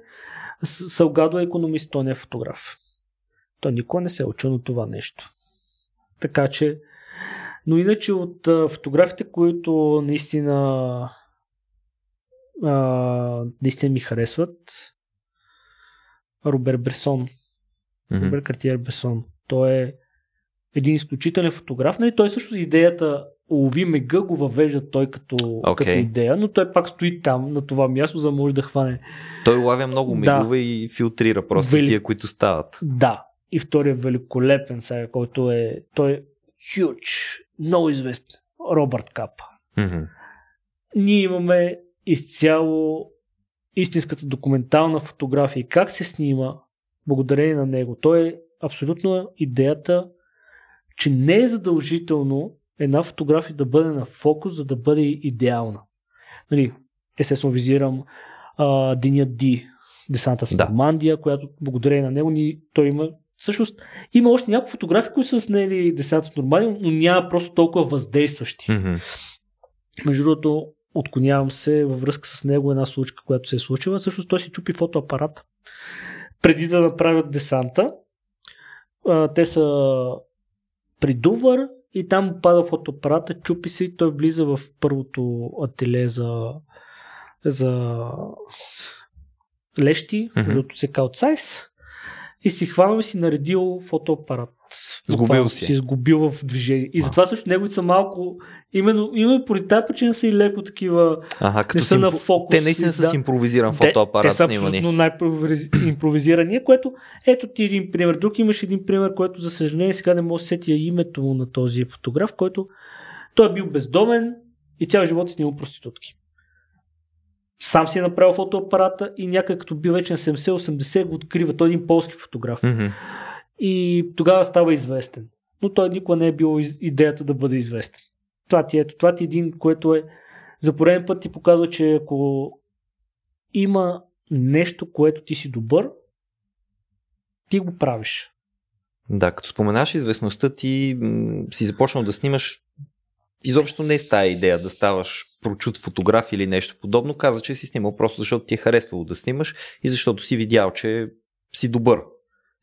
Салгадо е економист, той не е фотограф. Той никога не се е учил на това нещо. Така че, но иначе от а, фотографите, които наистина а, наистина ми харесват, Робер Бресон. Mm-hmm. Робер Картиер Бресон. Той е един изключителен фотограф. Нали, той също идеята лови мега го въвежда той като, okay. като идея, но той пак стои там на това място, за да може да хване. Той лавя много мегове да. и филтрира просто Вели... тия, които стават. Да. И втория великолепен сега, който е той е huge, много известен. Робърт Кап. Mm-hmm. ние имаме изцяло истинската документална фотография и как се снима благодарение на него. То е абсолютно идеята, че не е задължително една фотография да бъде на фокус, за да бъде идеална. Нали, естествено визирам а, Деня Ди, десанта в Нормандия, да. която благодарение на него ни, той има Всъщност има още няколко фотографии, които са снели десанта в Нормандия, но няма просто толкова въздействащи. Mm-hmm. Между другото, отклонявам се във връзка с него една случка, която се е случила. Всъщност той си чупи фотоапарат преди да направят десанта. Те са при Дувър и там пада фотоапарата, чупи се и той влиза в първото ателе за, за лещи, mm-hmm. защото се каут сайз и си хванал и си наредил фотоапарат. Сгубил си. Си изгубил в движение. И затова също неговите са малко. Именно, именно поради тази причина са и леко такива. Ага, като не са на фокус. Те наистина са да. с импровизиран фотоапарат те, те са абсолютно най-импровизирания, което ето ти един пример. Друг имаш един пример, който за съжаление сега не мога да сетя името му на този фотограф, който той е бил бездомен и цял живот е снимал проститутки сам си е направил фотоапарата и някак като бил вече на 70-80 го открива. Той е един полски фотограф. Mm-hmm. И тогава става известен. Но той никога не е бил идеята да бъде известен. Това ти, е, това ти е един, което е за пореден път ти показва, че ако има нещо, което ти си добър, ти го правиш. Да, като споменаш известността, ти си започнал да снимаш изобщо не е с тая идея да ставаш прочут фотограф или нещо подобно. Каза, че си снимал просто защото ти е харесвало да снимаш и защото си видял, че си добър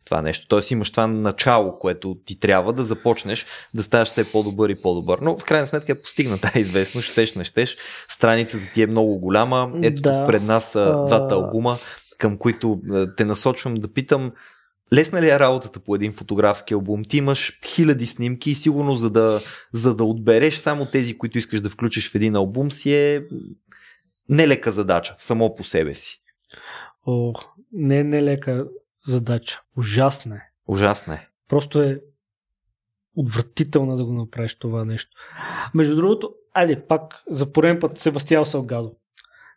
това нещо. Тоест имаш това начало, което ти трябва да започнеш да ставаш все по-добър и по-добър. Но в крайна сметка е постигна тази известност, щеш, не щеш. Страницата ти е много голяма. Ето да. пред нас са двата албума, към които те насочвам да питам Лесна ли е работата по един фотографски албум? Ти имаш хиляди снимки и сигурно за да, за да отбереш само тези, които искаш да включиш в един албум си е нелека задача, само по себе си. О, не е нелека задача. Ужасна е. Ужасна е. Просто е отвратително да го направиш това нещо. Между другото, айде пак за пореден път Себастиан Салгадо.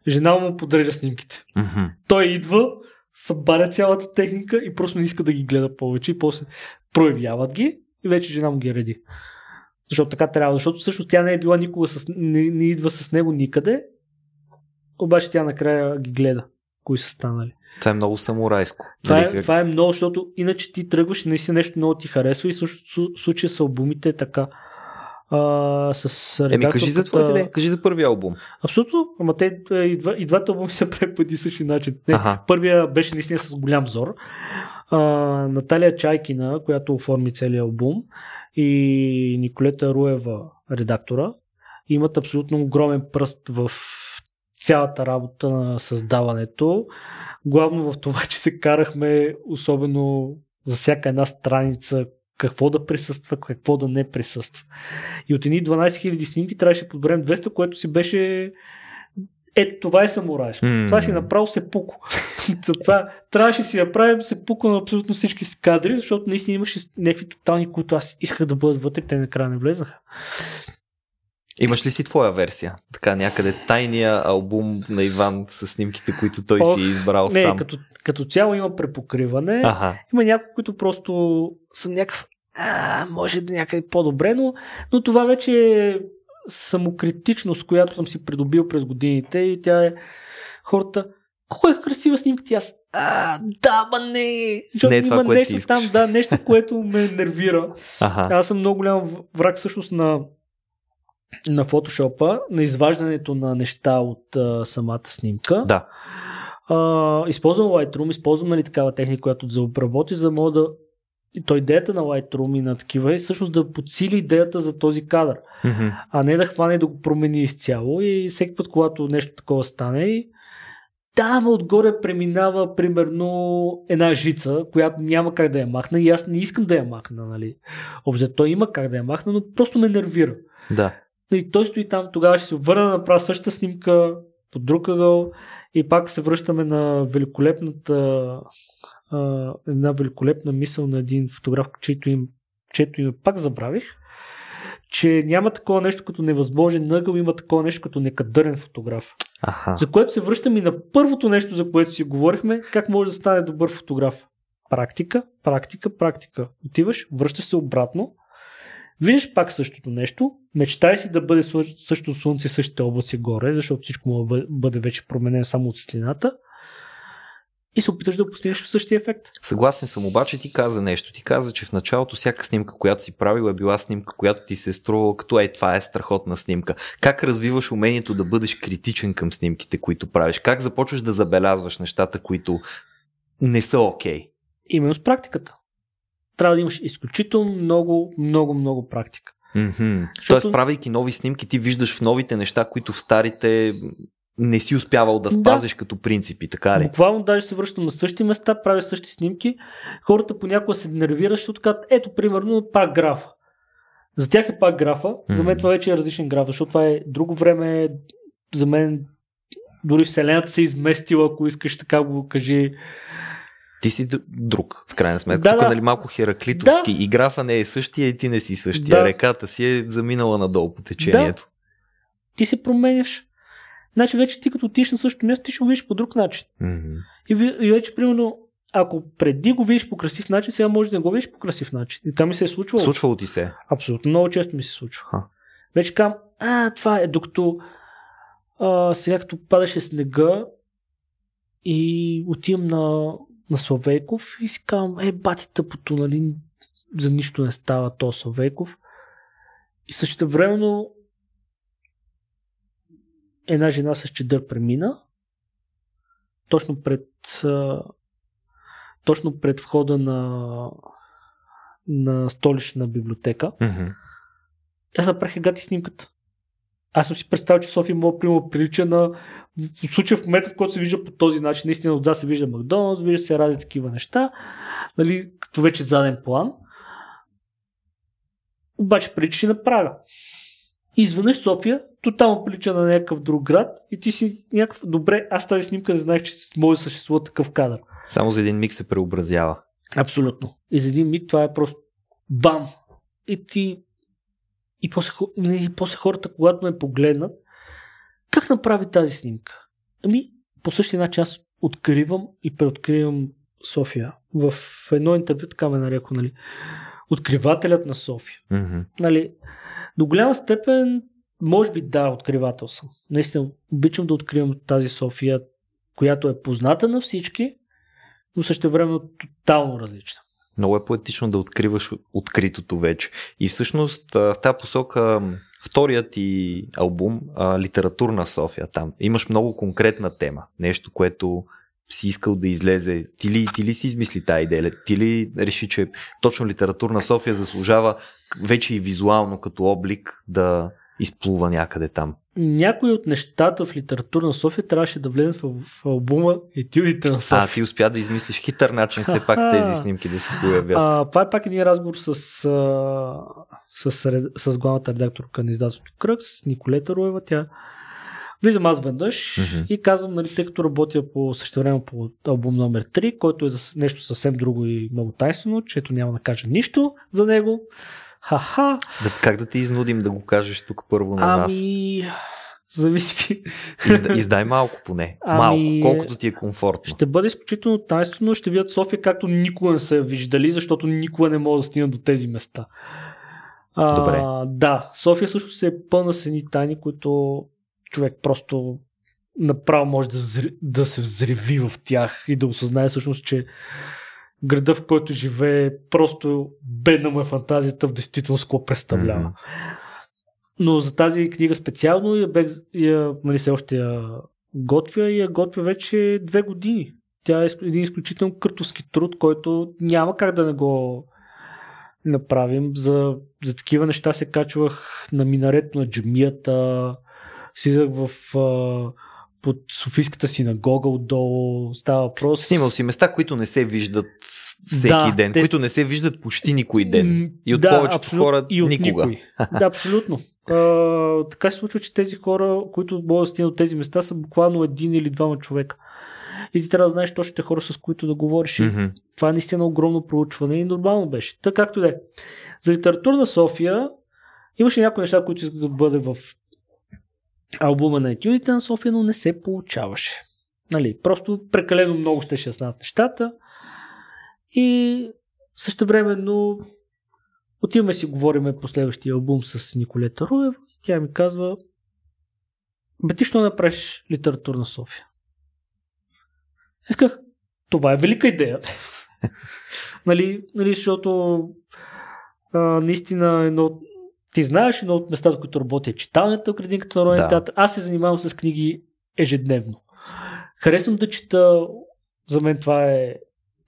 Жена му подрежда снимките. Mm-hmm. Той идва, събаря цялата техника и просто не иска да ги гледа повече и после проявяват ги и вече жена му ги реди. Защото така трябва, защото всъщност тя не е била никога с, не, не идва с него никъде, обаче тя накрая ги гледа, кои са станали. Това е много самурайско. Това, е, това е много, защото иначе ти тръгваш и наистина нещо много ти харесва и в случая с албумите е така а, с Еми, кажи за твоите идеи, кажи за първия албум. Абсолютно, ама те е, и, два, и двата албуми са прави по един същи начин. Не, ага. Първия беше наистина с голям взор. А, Наталия Чайкина, която оформи целият албум и Николета Руева, редактора, имат абсолютно огромен пръст в цялата работа на създаването. Главно в това, че се карахме особено за всяка една страница, какво да присъства, какво да не присъства. И от едни 12 000 снимки трябваше да подберем 200, което си беше ето това е самурайско. Mm. Това си направо се пуко. това трябваше си направим се пуко на абсолютно всички кадри, защото наистина имаше някакви тотални, които аз исках да бъдат вътре, те накрая не влезаха. Имаш ли си твоя версия? Така някъде тайния албум на Иван с снимките, които той Ох, си е избрал не, сам. Като, като цяло има препокриване. Ага. Има някои, които просто са някакъв а, може да някъде по-добре, но, но това вече е самокритичност, която съм си придобил през годините и тя е хората колко е красива снимка ти аз. А, да, ма не. Защото не е това, има нещо там, да, нещо, което ме нервира. Ага. Аз съм много голям враг всъщност на на фотошопа, на изваждането на неща от а, самата снимка. Да. А, използвам Lightroom, използвам нали, такава техника, която да обработи, за да мога да и то идеята на Lightroom и на такива е всъщност да подсили идеята за този кадър, mm-hmm. а не да хване и да го промени изцяло. И всеки път, когато нещо такова стане, да, но отгоре преминава примерно една жица, която няма как да я махна и аз не искам да я махна, нали. Обзе, той има как да я махна, но просто ме нервира. Да. И той стои там, тогава ще се обърна да направя същата снимка по друг ъгъл и пак се връщаме на великолепната една великолепна мисъл на един фотограф, чието им, чието име пак забравих, че няма такова нещо като невъзможен ъгъл, има такова нещо като некадърен фотограф. Аха. За което се връщам и на първото нещо, за което си говорихме, как може да стане добър фотограф. Практика, практика, практика. Отиваш, връщаш се обратно, виждаш пак същото нещо, мечтай си да бъде същото слънце, същите облаци горе, защото всичко му бъде вече променено само от светлината и се опиташ да постигнеш същия ефект. Съгласен съм, обаче ти каза нещо. Ти каза, че в началото всяка снимка, която си правил е била снимка, която ти се е струвала като е това е страхотна снимка. Как развиваш умението да бъдеш критичен към снимките, които правиш? Как започваш да забелязваш нещата, които не са окей? Okay? Именно с практиката. Трябва да имаш изключително много, много, много практика. Mm-hmm. Защото... Тоест, правейки нови снимки, ти виждаш в новите неща, които в старите не си успявал да спазиш да. като принципи, така ли? Буквално даже се връщам на същи места, правя същи снимки. Хората понякога се нервират, защото казват, ето, примерно, пак графа. За тях е пак графа, mm-hmm. за мен това вече е различен граф, защото това е друго време, за мен дори Вселената се е изместила, ако искаш така го кажи. Ти си друг, в крайна сметка. Да, Тук, да. нали, малко хераклитовски. Да. И графа не е същия, и ти не си същия. Да. Реката си е заминала надолу по течението. Да. Ти се променяш. Значи вече ти като отиш на същото място, ти ще го видиш по друг начин. Mm-hmm. И, и вече, примерно, ако преди го видиш по красив начин, сега може да го видиш по красив начин. И това ми се е случвало. Случвало ти се? Абсолютно. Много често ми се случва. Ха. Вече кам, а, това е, докато а, сега като падаше снега и отивам на, на Славейков и си казвам, е, бати тъпото, нали, за нищо не става то Славейков. И също времено една жена с чедър премина точно пред точно пред входа на на столична библиотека. Mm-hmm. Аз направих гати снимката. Аз съм си представил, че София мога прямо прилича на в случая в момента, в който се вижда по този начин. Наистина отзад се вижда Макдоналдс, вижда се разни такива неща, нали, като вече заден план. Обаче прилича на Прага. И изведнъж София тотално прилича на някакъв друг град и ти си някакъв, добре, аз тази снимка не знаех, че може да съществува такъв кадър. Само за един миг се преобразява. Абсолютно. И за един миг това е просто бам! И ти и после, и после хората, когато ме погледнат, как направи тази снимка? Ами, по същия начин аз откривам и преоткривам София. В едно интервю така ме нареко, нали? Откривателят на София. Mm-hmm. Нали, до голяма степен, може би да, откривател съм. Наистина, обичам да откривам тази София, която е позната на всички, но също време тотално различна. Много е поетично да откриваш откритото вече. И всъщност в тази посока вторият ти албум, Литературна София, там имаш много конкретна тема. Нещо, което си искал да излезе? Ти ли, ти ли си измисли тази идея? Ти ли реши, че точно литературна София заслужава вече и визуално като облик да изплува някъде там? Някои от нещата в литературна София трябваше да влезат в, в албума Етюдите на София. А, ти успя да измислиш хитър начин все пак тези снимки да се появят. А, това е пак един разговор с, с, с, с главната редакторка на издателството Кръг, с Николета Руева. Тя Влизам аз веднъж mm-hmm. и казвам, нали, тъй като работя по също време по албум номер 3, който е за нещо съвсем друго и много тайствено, чето няма да кажа нищо за него. Ха-ха. Да, как да ти изнудим да го кажеш тук първо на ами... нас? Зависи. Издай, издай малко поне. Ами... Малко, колкото ти е комфортно. Ще бъде изключително тайствено. Ще видят София както никога не са виждали, защото никога не могат да стигнат до тези места. Добре. А, да, София също се е пълна с едни тайни, които човек просто направо може да, да се взриви в тях и да осъзнае всъщност, че града, в който живее, просто бедна му е фантазията в действителност какво представлява. Mm-hmm. Но за тази книга специално я, бег, я нали се още я готвя и я готвя вече две години. Тя е един изключително къртовски труд, който няма как да не го направим. За, за такива неща се качвах на минарето на джамията, Слизах в а, под Софийската синагога отдолу. Става въпрос. Снимал си места, които не се виждат всеки да, ден, те... които не се виждат почти никой ден. И от да, повечето абсолют... хора и от никога. Никой. Да, абсолютно. А, така се случва, че тези хора, които могат да стигнат от тези места, са буквално един или двама човека. И ти трябва да знаеш точните хора, с които да говориш. Mm-hmm. Това е наистина огромно проучване и нормално беше. Така както да е. За литературна София Имаше някои неща, които исках да бъде в албума на етюдите на София, но не се получаваше. Нали, просто прекалено много ще ще станат нещата. И също времено отиваме си говориме по следващия албум с Николета Руев. Тя ми казва, бе ти що направиш литературна София? Исках, това е велика идея. нали, нали, защото а, наистина едно ти знаеш едно от местата, които работя, е читалнята, градинката на Народен да. театър. Аз се занимавам с книги ежедневно. Харесвам да чета. За мен това е,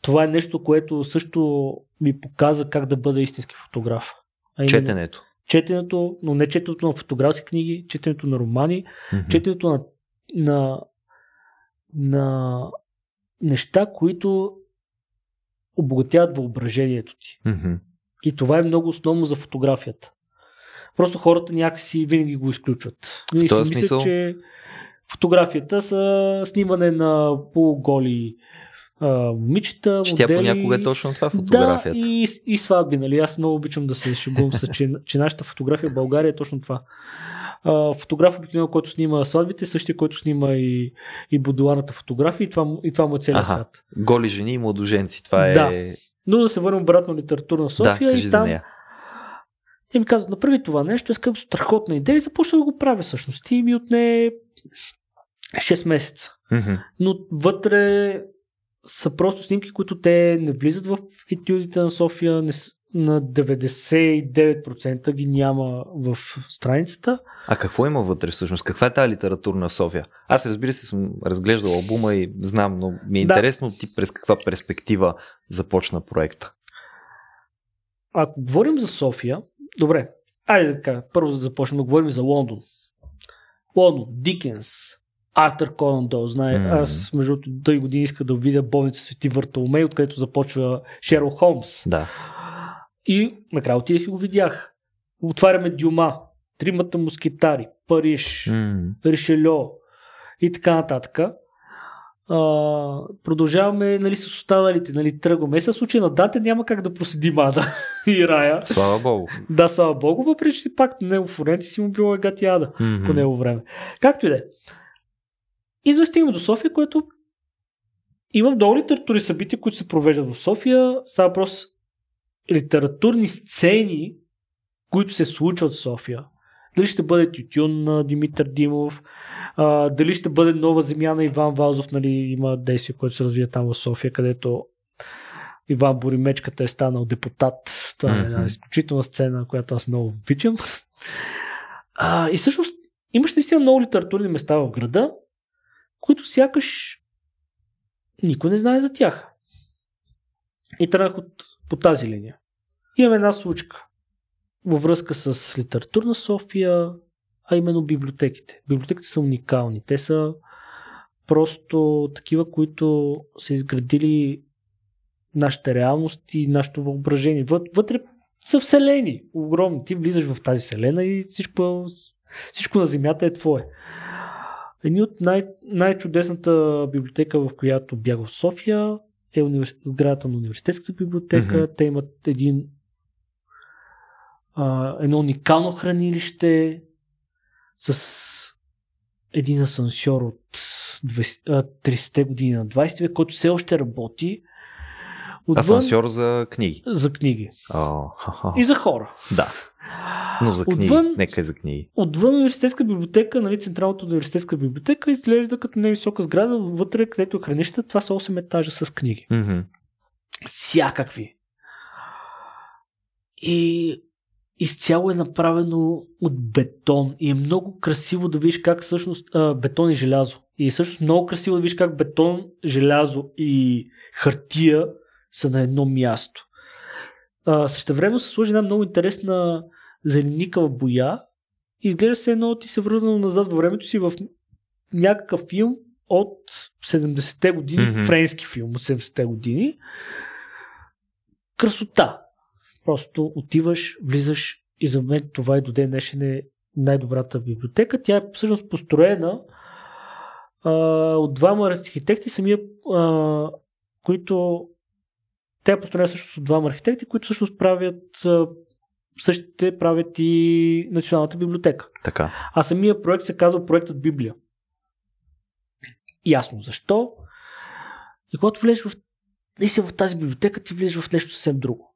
това е нещо, което също ми показа как да бъда истински фотограф. А четенето. Четенето, но не четенето на фотографски книги, четенето на романи, mm-hmm. четенето на, на, на неща, които обогатяват въображението ти. Mm-hmm. И това е много основно за фотографията. Просто хората някакси винаги го изключват. В този си смисъл... мислят, че фотографията са снимане на полуголи момичета, Че модели. Тя понякога е точно това фотографията. Да, и, и сватби, нали? Аз много обичам да се шегувам с, че, че нашата фотография в България е точно това. А, фотограф, който снима сватбите, същия, който снима и, и будуарната фотография и това, и това му е целият свят. Голи жени и младоженци, това е... Да. Но да се върнем обратно литературна София да, и там... Те ми казват, направи това нещо, искам страхотна идея и започна да го правя всъщност. И ми отне 6 месеца. Mm-hmm. Но вътре са просто снимки, които те не влизат в етюдите на София, не, на 99% ги няма в страницата. А какво има вътре всъщност? Каква е тази литературна на София? Аз разбира се съм разглеждал албума и знам, но ми е да. интересно ти през каква перспектива започна проекта. Ако говорим за София, добре, айде така, първо да започнем да говорим за Лондон. Лондон, Дикенс, Артър Конан Дол, знае. Mm. Аз, между другото, години иска да видя болница Свети Въртоломей, откъдето започва Шерл Холмс. Да. И накрая отидах и го видях. Отваряме Дюма, Тримата мускитари, Париж, mm. Ришельо и така нататък. А, продължаваме нали, с останалите, нали, тръгваме. Е, със случай на дата няма как да проседим Ада и Рая. Слава Богу. Да, слава Богу, въпреки че пак него Флоренци си му било гати Ада mm-hmm. по него време. Както и да е. И стигнем до София, което има много литератури събития, които се провеждат в София. Става въпрос литературни сцени, които се случват в София. Дали ще бъде Тютюн на Димитър Димов, а, дали ще бъде Нова земя на Иван Вазов, нали, има действие, което се развива там в София, където Иван Боримечката е станал депутат. Това mm-hmm. е една изключителна сцена, която аз много обичам. А, и всъщност имаш наистина много литературни места в града, които сякаш никой не знае за тях. И тръгнах от, по тази линия. Имам една случка във връзка с литературна София, а именно библиотеките. Библиотеките са уникални. Те са просто такива, които са изградили нашата реалност и нашето въображение. Вътре са вселени огромни. Ти влизаш в тази вселена и всичко, всичко на земята е твое. Едни от най- най-чудесната библиотека, в която бях в София, е универ... сградата на университетската библиотека. Mm-hmm. Те имат един а, едно уникално хранилище с един асансьор от 30-те години на 20 век, който все още работи. Отвън... Асансьор за книги. За книги. Oh. И за хора. Да. Но за книги, отвън, нека е за книги. Отвън университетска библиотека, нали, Централната университетска библиотека изглежда като невисока сграда, вътре, където е хранища, това са 8 етажа с книги. Mm-hmm. Всякакви. И изцяло е направено от бетон и е много красиво да видиш как всъщност а, бетон и желязо. И е също много красиво да видиш как бетон, желязо и хартия са на едно място. А, време се служи една много интересна зеленикава боя и изглежда се едно ти се върнал назад във времето си в някакъв филм от 70-те години, mm-hmm. френски филм от 70-те години. Красота. Просто отиваш, влизаш и за мен това и до ден днешен е най-добрата библиотека. Тя е всъщност построена а, от двама архитекти, самия, а, които тя е построена също от двама архитекти, които всъщност правят а, същите правят и Националната библиотека. Така. А самия проект се казва Проектът Библия. Ясно защо. И когато влезеш в, в тази библиотека, ти влезеш в нещо съвсем друго.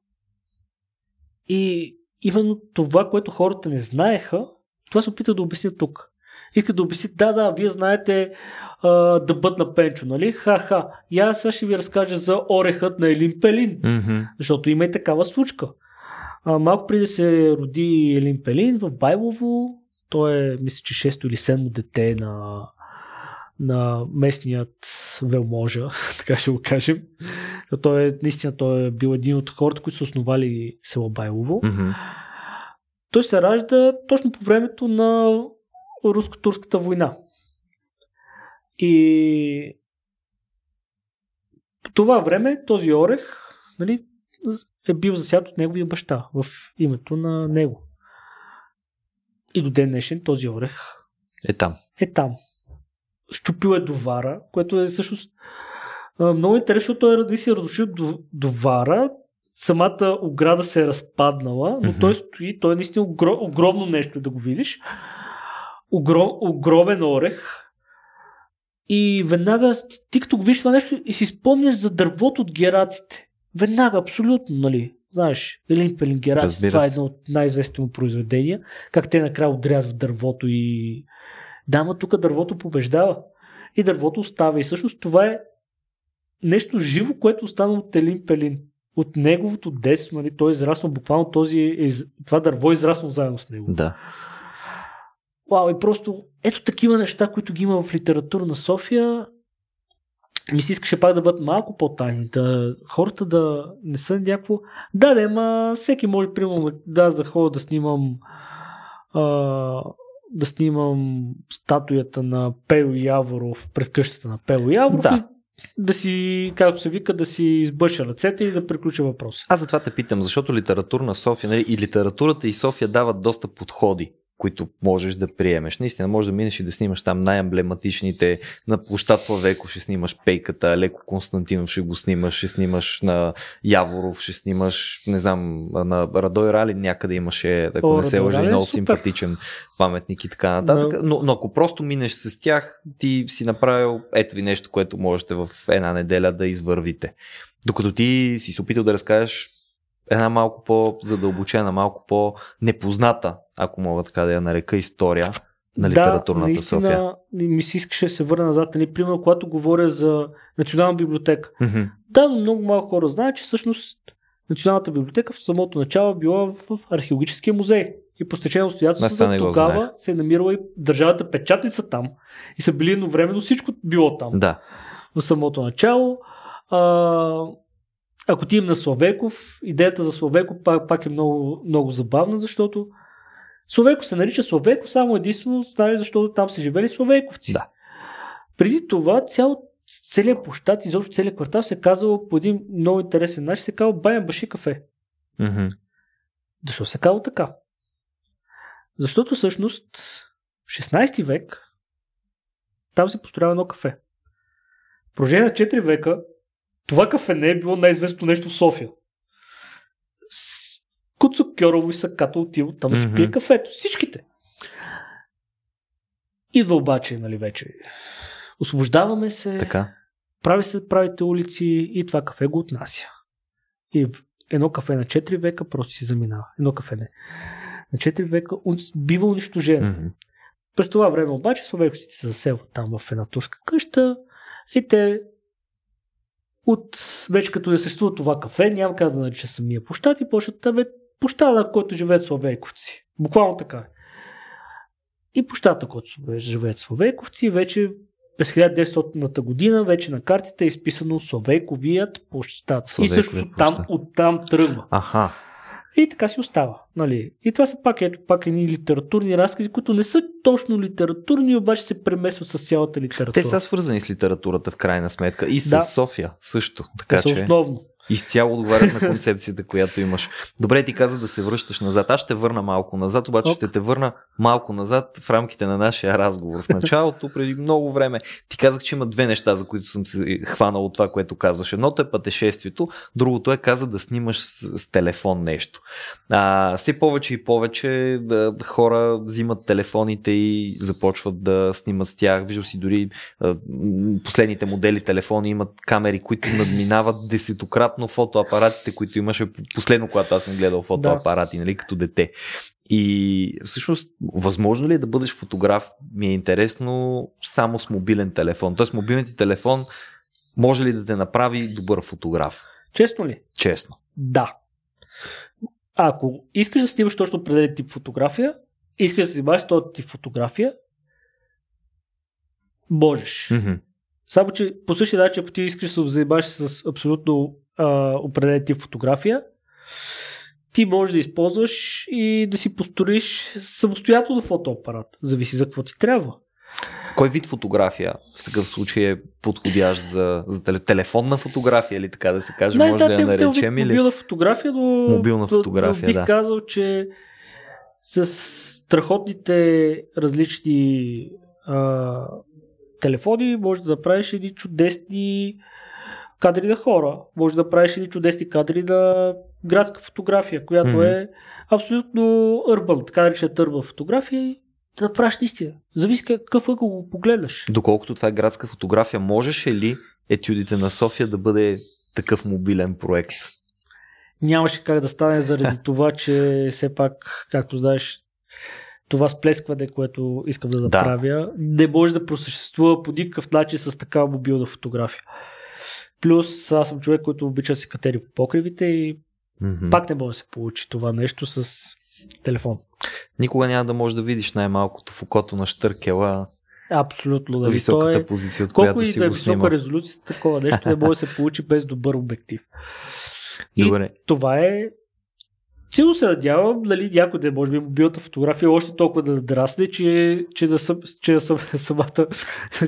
И именно това, което хората не знаеха, това се опита да обясня тук. Иска да обясни, да, да, вие знаете а, да бъд на Пенчо, нали? Ха-ха. И аз сега ще ви разкажа за орехът на Елин Пелин. Mm-hmm. Защото има и такава случка. А, малко преди да се роди Елин Пелин в Байлово, той е, мисля, че шесто или седмо дете на, на местният велможа, така ще го кажем. Той е, наистина, той е бил един от хората, които са основали село Байлово. Mm-hmm. Той се ражда точно по времето на руско-турската война. И по това време този орех нали, е бил засят от неговия баща в името на него. И до ден днешен този орех Е там. е там. Щупил е довара, което е всъщност много интересно, той е си разрушил до- довара, самата ограда се е разпаднала, но Мгм. той стои, той е наистина огро, огромно нещо да го видиш. Огром, огромен орех. И веднага, ти, като го видиш това нещо и си спомняш за дървото от гераците. Веднага, абсолютно, нали? Знаеш, Елин Пелин Гераци, Разбира това е едно от най-известните му произведения. Как те накрая отрязват дървото и... Да, ма тук дървото побеждава. И дървото остава. И всъщност това е нещо живо, което остана от Елин Пелин. От неговото детство, нали? Той е израснал буквално този, е, това дърво е израснал заедно с него. Да. Вау, и просто ето такива неща, които ги има в литература на София, ми се искаше пак да бъдат малко по-тайни, да хората да не са някакво... Да, да, ма всеки може, примерно, да аз да ходя да снимам а, да снимам статуята на Пело Яворов пред къщата на Пело Яворов Да. Да си, както се вика, да си избърша ръцете и да приключа въпроса. Аз затова те питам, защото литературна София, нали, и литературата и София дават доста подходи които можеш да приемеш. Наистина, може да минеш и да снимаш там най-емблематичните. На площад Славеко ще снимаш Пейката, Леко Константинов ще го снимаш, ще снимаш на Яворов, ще снимаш, не знам, на Радой Ралин някъде имаше, ако О, не се е много супер. симпатичен паметник и така нататък. Но, но ако просто минеш с тях, ти си направил ето ви нещо, което можете в една неделя да извървите. Докато ти си се опитал да разкажеш една малко по-задълбочена, малко по-непозната, ако мога така да я нарека, история на литературната да, наистина, София. ми се искаше да се върна назад. Нали, примерно, когато говоря за Национална библиотека. Мгм. Да, но много малко хора знаят, че всъщност Националната библиотека в самото начало е била в археологическия музей. И по стечение обстоятелствата тогава знаех. се е намирала и държавата печатница там. И са били едновременно всичко било там. Да. В самото начало. А, ако ти им на Славеков, идеята за Славеков пак, пак е много, много забавна, защото Славейко се нарича Славейко само единствено, знаеш, защото там са живели славейковци. Да. Преди това цял, целият площад, изобщо целият квартал се е казал по един много интересен начин, се е казал Баян Баши кафе. Мгм. Защо се казва така? Защото всъщност в 16 век там се построява едно кафе. Продължение на 4 века това кафе не е било най-известното нещо в София. Куцо Кьорово и Сакато отиват там да си пие кафето. Всичките. Идва обаче, нали вече. Освобождаваме се, Така. прави се правите улици и това кафе го отнася. И едно кафе на 4 века просто си заминава. Едно кафе не. На 4 века бива унищожено. Мгм. През това време обаче словейковците се заселват там в една турска къща и те от вече като не съществува това кафе, няма как да нарича самия площад и почват да бе площада, на който живеят словейковци. Буквално така е. И площада, на който живеят словейковци, вече през 1900-та година вече на картите е изписано Словейковият площад. И Словейковият също там, оттам тръгва. Аха. И така си остава. Нали? И това са пак, ето, пак едни литературни разкази, които не са точно литературни, обаче се премесват с цялата литература. Те са свързани с литературата в крайна сметка и с Да. София също. Те Така са че. основно. Изцяло отговарят на концепцията, която имаш. Добре, ти каза да се връщаш назад. Аз ще върна малко назад, обаче okay. ще те върна малко назад в рамките на нашия разговор. В началото, преди много време, ти казах, че има две неща, за които съм се хванал от това, което казваш. Едното е пътешествието, другото е каза да снимаш с, с телефон нещо. А, все повече и повече да, хора взимат телефоните и започват да снимат с тях. Виждал си дори а, последните модели телефони имат камери, които надминават десетократно фотоапаратите, които имаше последно, когато аз съм гледал фотоапарати, да. нали, като дете. И всъщност, възможно ли е да бъдеш фотограф? Ми е интересно само с мобилен телефон. Тоест, мобилният ти телефон може ли да те направи добър фотограф? Честно ли? Честно. Да. Ако искаш да снимаш точно определен тип фотография, искаш да снимаш този тип фотография, можеш. Mm-hmm. Само, че по същия начин, ако ти искаш да се занимаваш с абсолютно а, определен тип фотография, ти можеш да използваш и да си построиш самостоятелно фотоапарат. Зависи за какво ти трябва. Кой вид фотография в такъв случай е подходящ за, за телефонна фотография или така да се каже, не, може да, да я наречем? Или... Мобилна фотография, но мобилна фотография, бих да. казал, че с страхотните различни а, телефони може да направиш едни чудесни кадри на хора. Може да правиш едни чудесни кадри на градска фотография, която mm-hmm. е абсолютно urban, така наречена търба фотография и да направиш наистина. Зависи какъв ъгъл го погледнеш. Доколкото това е градска фотография, можеш ли етюдите на София да бъде такъв мобилен проект? Нямаше как да стане заради това, че все пак, както знаеш, това сплескване, което искам да направя, да. не може да просъществува по никакъв начин с такава мобилна фотография. Плюс аз съм човек, който обича да се катери по покривите и mm-hmm. пак не може да се получи това нещо с телефон. Никога няма да можеш да видиш най-малкото в окото на штъркела Абсолютно. Да. Високата е, позиция, от колко която и си да е висока резолюция, такова нещо не може да се получи без добър обектив. Добре. И това е Силно се надявам, нали, някой да е, може би, мобилната фотография още толкова да надрасне, че, че да съм, че да съм самата,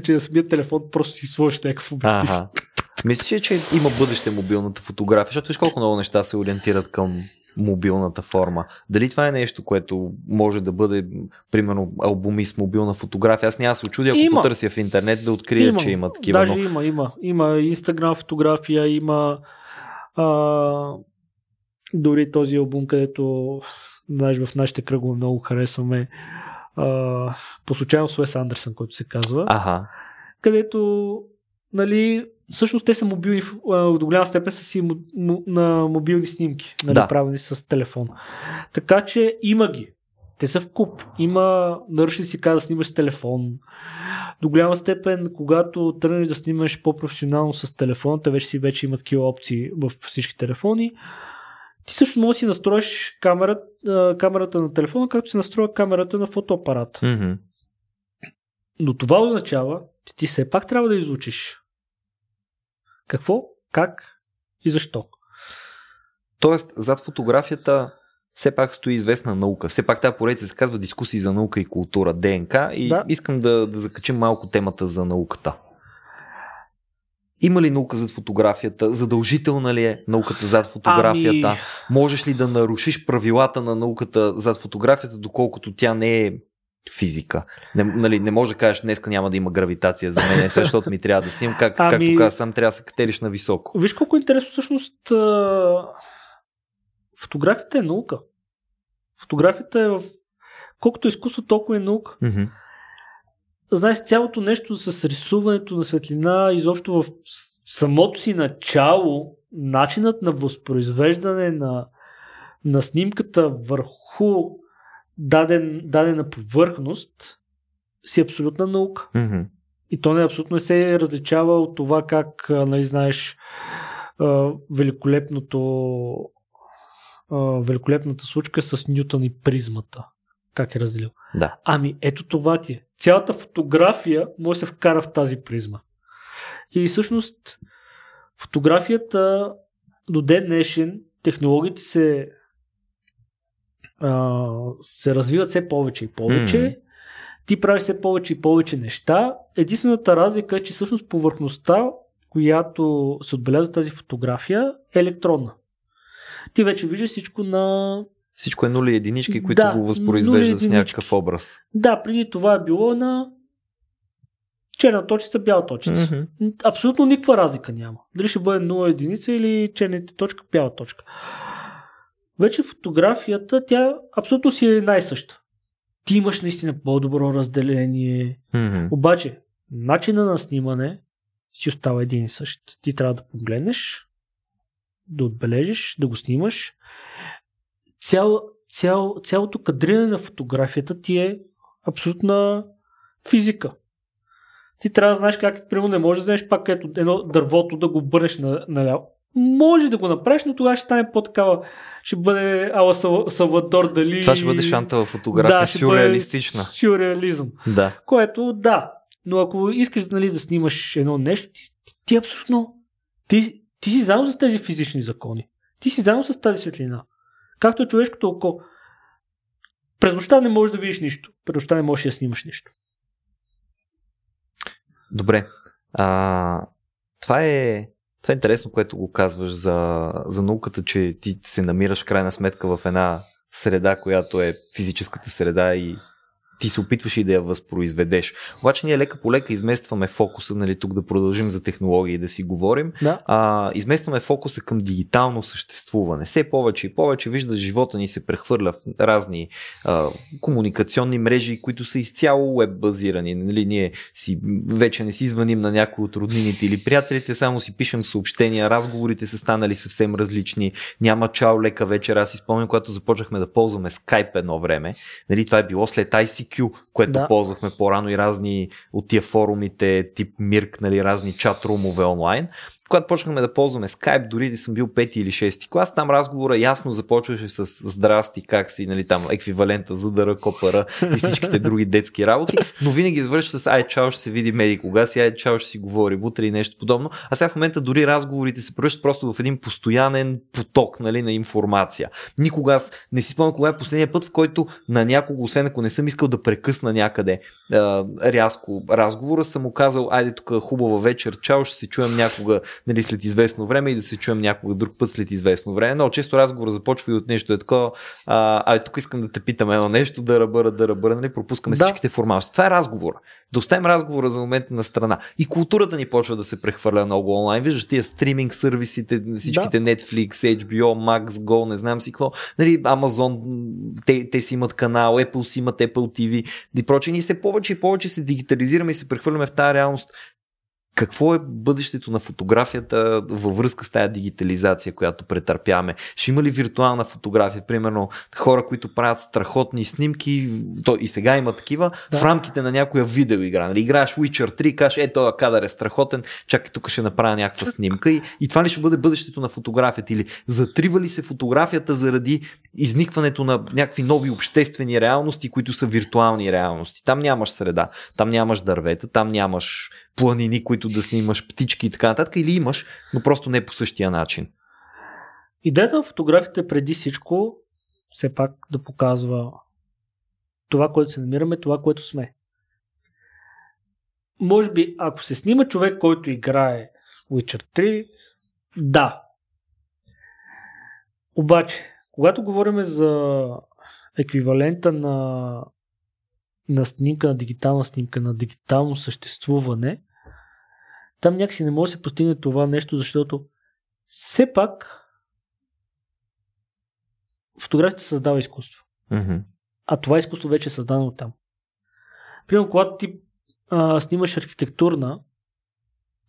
че да самият телефон просто си сложиш някакъв обектив. Ага. Мислиш ли, че има бъдеще мобилната фотография? Защото виж колко много неща се ориентират към мобилната форма. Дали това е нещо, което може да бъде, примерно, албуми с мобилна фотография? Аз няма се очудя, ако Има. потърся в интернет да открия, има, че има такива. Даже но... има, има. Има Инстаграм фотография, има а, дори този албум, където знаеш, в нашите кръгове много харесваме а, по случайно с Уес Андерсън, който се казва, Ага. където нали, всъщност те са мобилни, до голяма степен са си на мобилни снимки, нали, Да. направени с телефон. Така че има ги. Те са в куп. Има, наръчни си каза да снимаш с телефон. До голяма степен, когато тръгнеш да снимаш по-професионално с телефон, те вече си вече имат такива опции в всички телефони. Ти също можеш да си настроиш камерата, камерата на телефона, както се настроя камерата на фотоапарата. Мгм. Но това означава, че ти все пак трябва да изучиш какво, как и защо. Тоест, зад фотографията все пак стои известна наука. Все пак тази поредица се казва дискусии за наука и култура, ДНК, и Да. искам да, да закачим малко темата за науката. Има ли наука зад фотографията? Задължителна ли е науката зад фотографията? Ами- Можеш ли да нарушиш правилата на науката зад фотографията, доколкото тя не е физика? Не, нали, не може да кажеш, днеска няма да има гравитация за мен, защото ми трябва да снимам. Как, Ами- Както каза, сам трябва да се катериш на високо. Виж колко е интересно всъщност фотографията е наука. Фотографията е в... Колкото е изкуство, толкова е наука. Мгм. Знаеш, цялото нещо с рисуването на светлина, изобщо в самото си начало, начинът на възпроизвеждане на, на снимката върху даден, дадена повърхност си абсолютна наука. Мгм. И то не абсолютно не се различава от това как, нали, знаеш, великолепното великолепната случка с Нютон и призмата. Как е разделил. Да. Ами, ето това ти е. Цялата фотография може да се вкара в тази призма. И всъщност фотографията до ден днешен, технологиите се а, се развиват все повече и повече. Мгм. Ти правиш все повече и повече неща. Единствената разлика е, че всъщност повърхността, която се отбелязва тази фотография, е електронна. Ти вече виждаш всичко на... Всичко е нули единички, които да, го възпроизвеждат в някакъв образ. Да, преди това е било на черна точица, бяла точица. Mm-hmm. Абсолютно никаква разлика няма. Дали ще бъде 0 единица или черната точка, бяла точка. Вече фотографията, тя абсолютно си е най-съща. Ти имаш наистина по-добро разделение. Mm-hmm. Обаче, начина на снимане си остава един и същ. Ти трябва да погледнеш, да отбележиш, да го снимаш. Цял, цял, цялото кадриране на фотографията ти е абсолютна физика. Ти трябва да знаеш как, примерно, не можеш да вземеш пак ето едно дървото да го обърнеш на, наляво. Може да го направиш, но тогава ще стане по-такава. Ще бъде Ала Салвадор Дали. Това ще бъде шантава фотография, да, сюрреалистична. Сюрреализъм. Да. Което, да. Но ако искаш нали, да снимаш едно нещо, ти, ти абсолютно. Ти, ти си заедно с тези физични закони. Ти си заедно с тази светлина. Както е човешкото око. През нощта не можеш да видиш нищо. През нощта не можеш да снимаш нищо. Добре. А, това е това е интересно, което го казваш за, за науката, че ти се намираш в крайна сметка в една среда, която е физическата среда и ти се опитваш и да я възпроизведеш. Обаче ние лека по лека изместваме фокуса, нали, тук да продължим за технологии да си говорим. Да. А, изместваме фокуса към дигитално съществуване. Все повече и повече вижда живота ни се прехвърля в разни а, комуникационни мрежи, които са изцяло веб базирани. Нали, ние си, вече не си звъним на някой от роднините или приятелите, само си пишем съобщения, разговорите са станали съвсем различни. Няма чао лека вечер. Аз си спомням, когато започнахме да ползваме Skype едно време. Нали, това е било след IC ICQ, което да. ползвахме по-рано и разни от тия форумите, тип Мирк, нали, разни чат-румове онлайн когато почнахме да ползваме Skype, дори да съм бил 5 или 6 клас, там разговора ясно започваше с здрасти, как си, нали, там еквивалента за дъра, копара и всичките други детски работи, но винаги извършва с ай чао ще се види меди, кога си ай чао ще си говори, утре и нещо подобно. А сега в момента дори разговорите се превръщат просто в един постоянен поток нали, на информация. Никога аз не си спомням кога е последния път, в който на някого, освен ако не съм искал да прекъсна някъде а, рязко разговора, съм му казал, айде тук хубава вечер, чао, ще се чуем някога нали, след известно време и да се чуем някога друг път след известно време. Но често разговор започва и от нещо е такова. А, а тук искам да те питам едно нещо, да ръбъра, да ръбъра, нали, пропускаме да. всичките формалности. Това е разговор. Да оставим разговора за момента на страна. И културата ни почва да се прехвърля много онлайн. Виждаш тия стриминг сервисите, всичките да. Netflix, HBO, Max, Go, не знам си какво. Нали, Amazon, те, те си имат канал, Apple си имат Apple TV и прочее. Ние се повече и повече се дигитализираме и се прехвърляме в тази реалност какво е бъдещето на фотографията във връзка с тази дигитализация, която претърпяме? Ще има ли виртуална фотография? Примерно хора, които правят страхотни снимки, то и сега има такива, да. в рамките на някоя видеоигра. Нали? Играеш Witcher 3, кажеш, е, този кадър е страхотен, чакай тук ще направя някаква снимка. И, и това ли ще бъде бъдещето на фотографията? Или затрива ли се фотографията заради изникването на някакви нови обществени реалности, които са виртуални реалности? Там нямаш среда, там нямаш дървета, там нямаш планини, които да снимаш птички и така нататък, или имаш, но просто не по същия начин. Идеята на фотографията е преди всичко все пак да показва това, което се намираме, това, което сме. Може би, ако се снима човек, който играе Witcher 3, да. Обаче, когато говорим за еквивалента на на снимка, на дигитална снимка, на дигитално съществуване, там някакси не може да се постигне това нещо, защото все пак фотографията създава изкуство. Mm-hmm. А това изкуство вече е създадено там. Примерно, когато ти а, снимаш архитектурна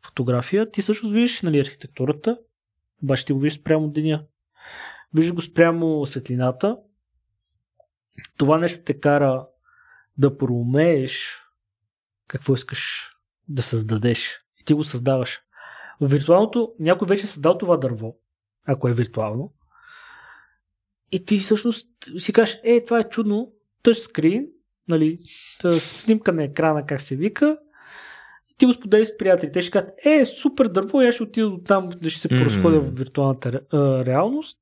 фотография, ти също виждаш нали, архитектурата, обаче ти го виждаш спрямо деня. Виждаш го спрямо светлината. Това нещо те кара да проумееш какво искаш да създадеш. И ти го създаваш. В виртуалното някой вече е създал това дърво, ако е виртуално. И ти всъщност си кажеш, е, това е чудно, тъж скрин, нали, снимка на екрана, как се вика, и ти го сподели с приятели. Те ще кажат, е, супер дърво, я ще отида до там, да ще се поразходя mm-hmm. в виртуалната реалност,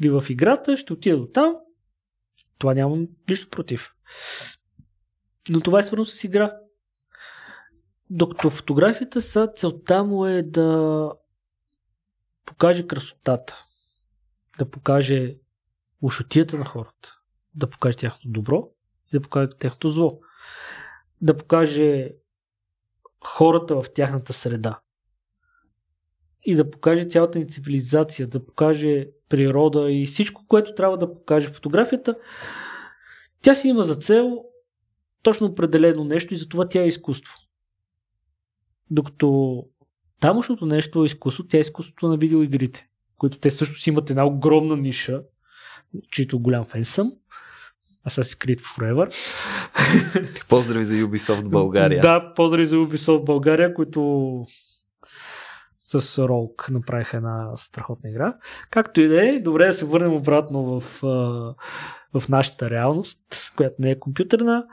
или в играта, ще отида до там. Това нямам нищо против. Но това е свързано с игра. Докато фотографията са, целта му е да покаже красотата, да покаже ушотията на хората, да покаже тяхното добро и да покаже тяхното зло, да покаже хората в тяхната среда. И да покаже цялата ни цивилизация, да покаже природа и всичко, което трябва да покаже фотографията, тя си има за цел точно определено нещо и затова тя е изкуство. Докато тамошното нещо е изкуство, тя е изкуството на видеоигрите, които те също си имат една огромна ниша, чието голям фен съм. Assassin's Creed Forever. Поздрави за Ubisoft България. да, поздрави за Ubisoft България, които с Ролк направиха една страхотна игра. Както и да е, добре да се върнем обратно в, в нашата реалност, която не е компютърна.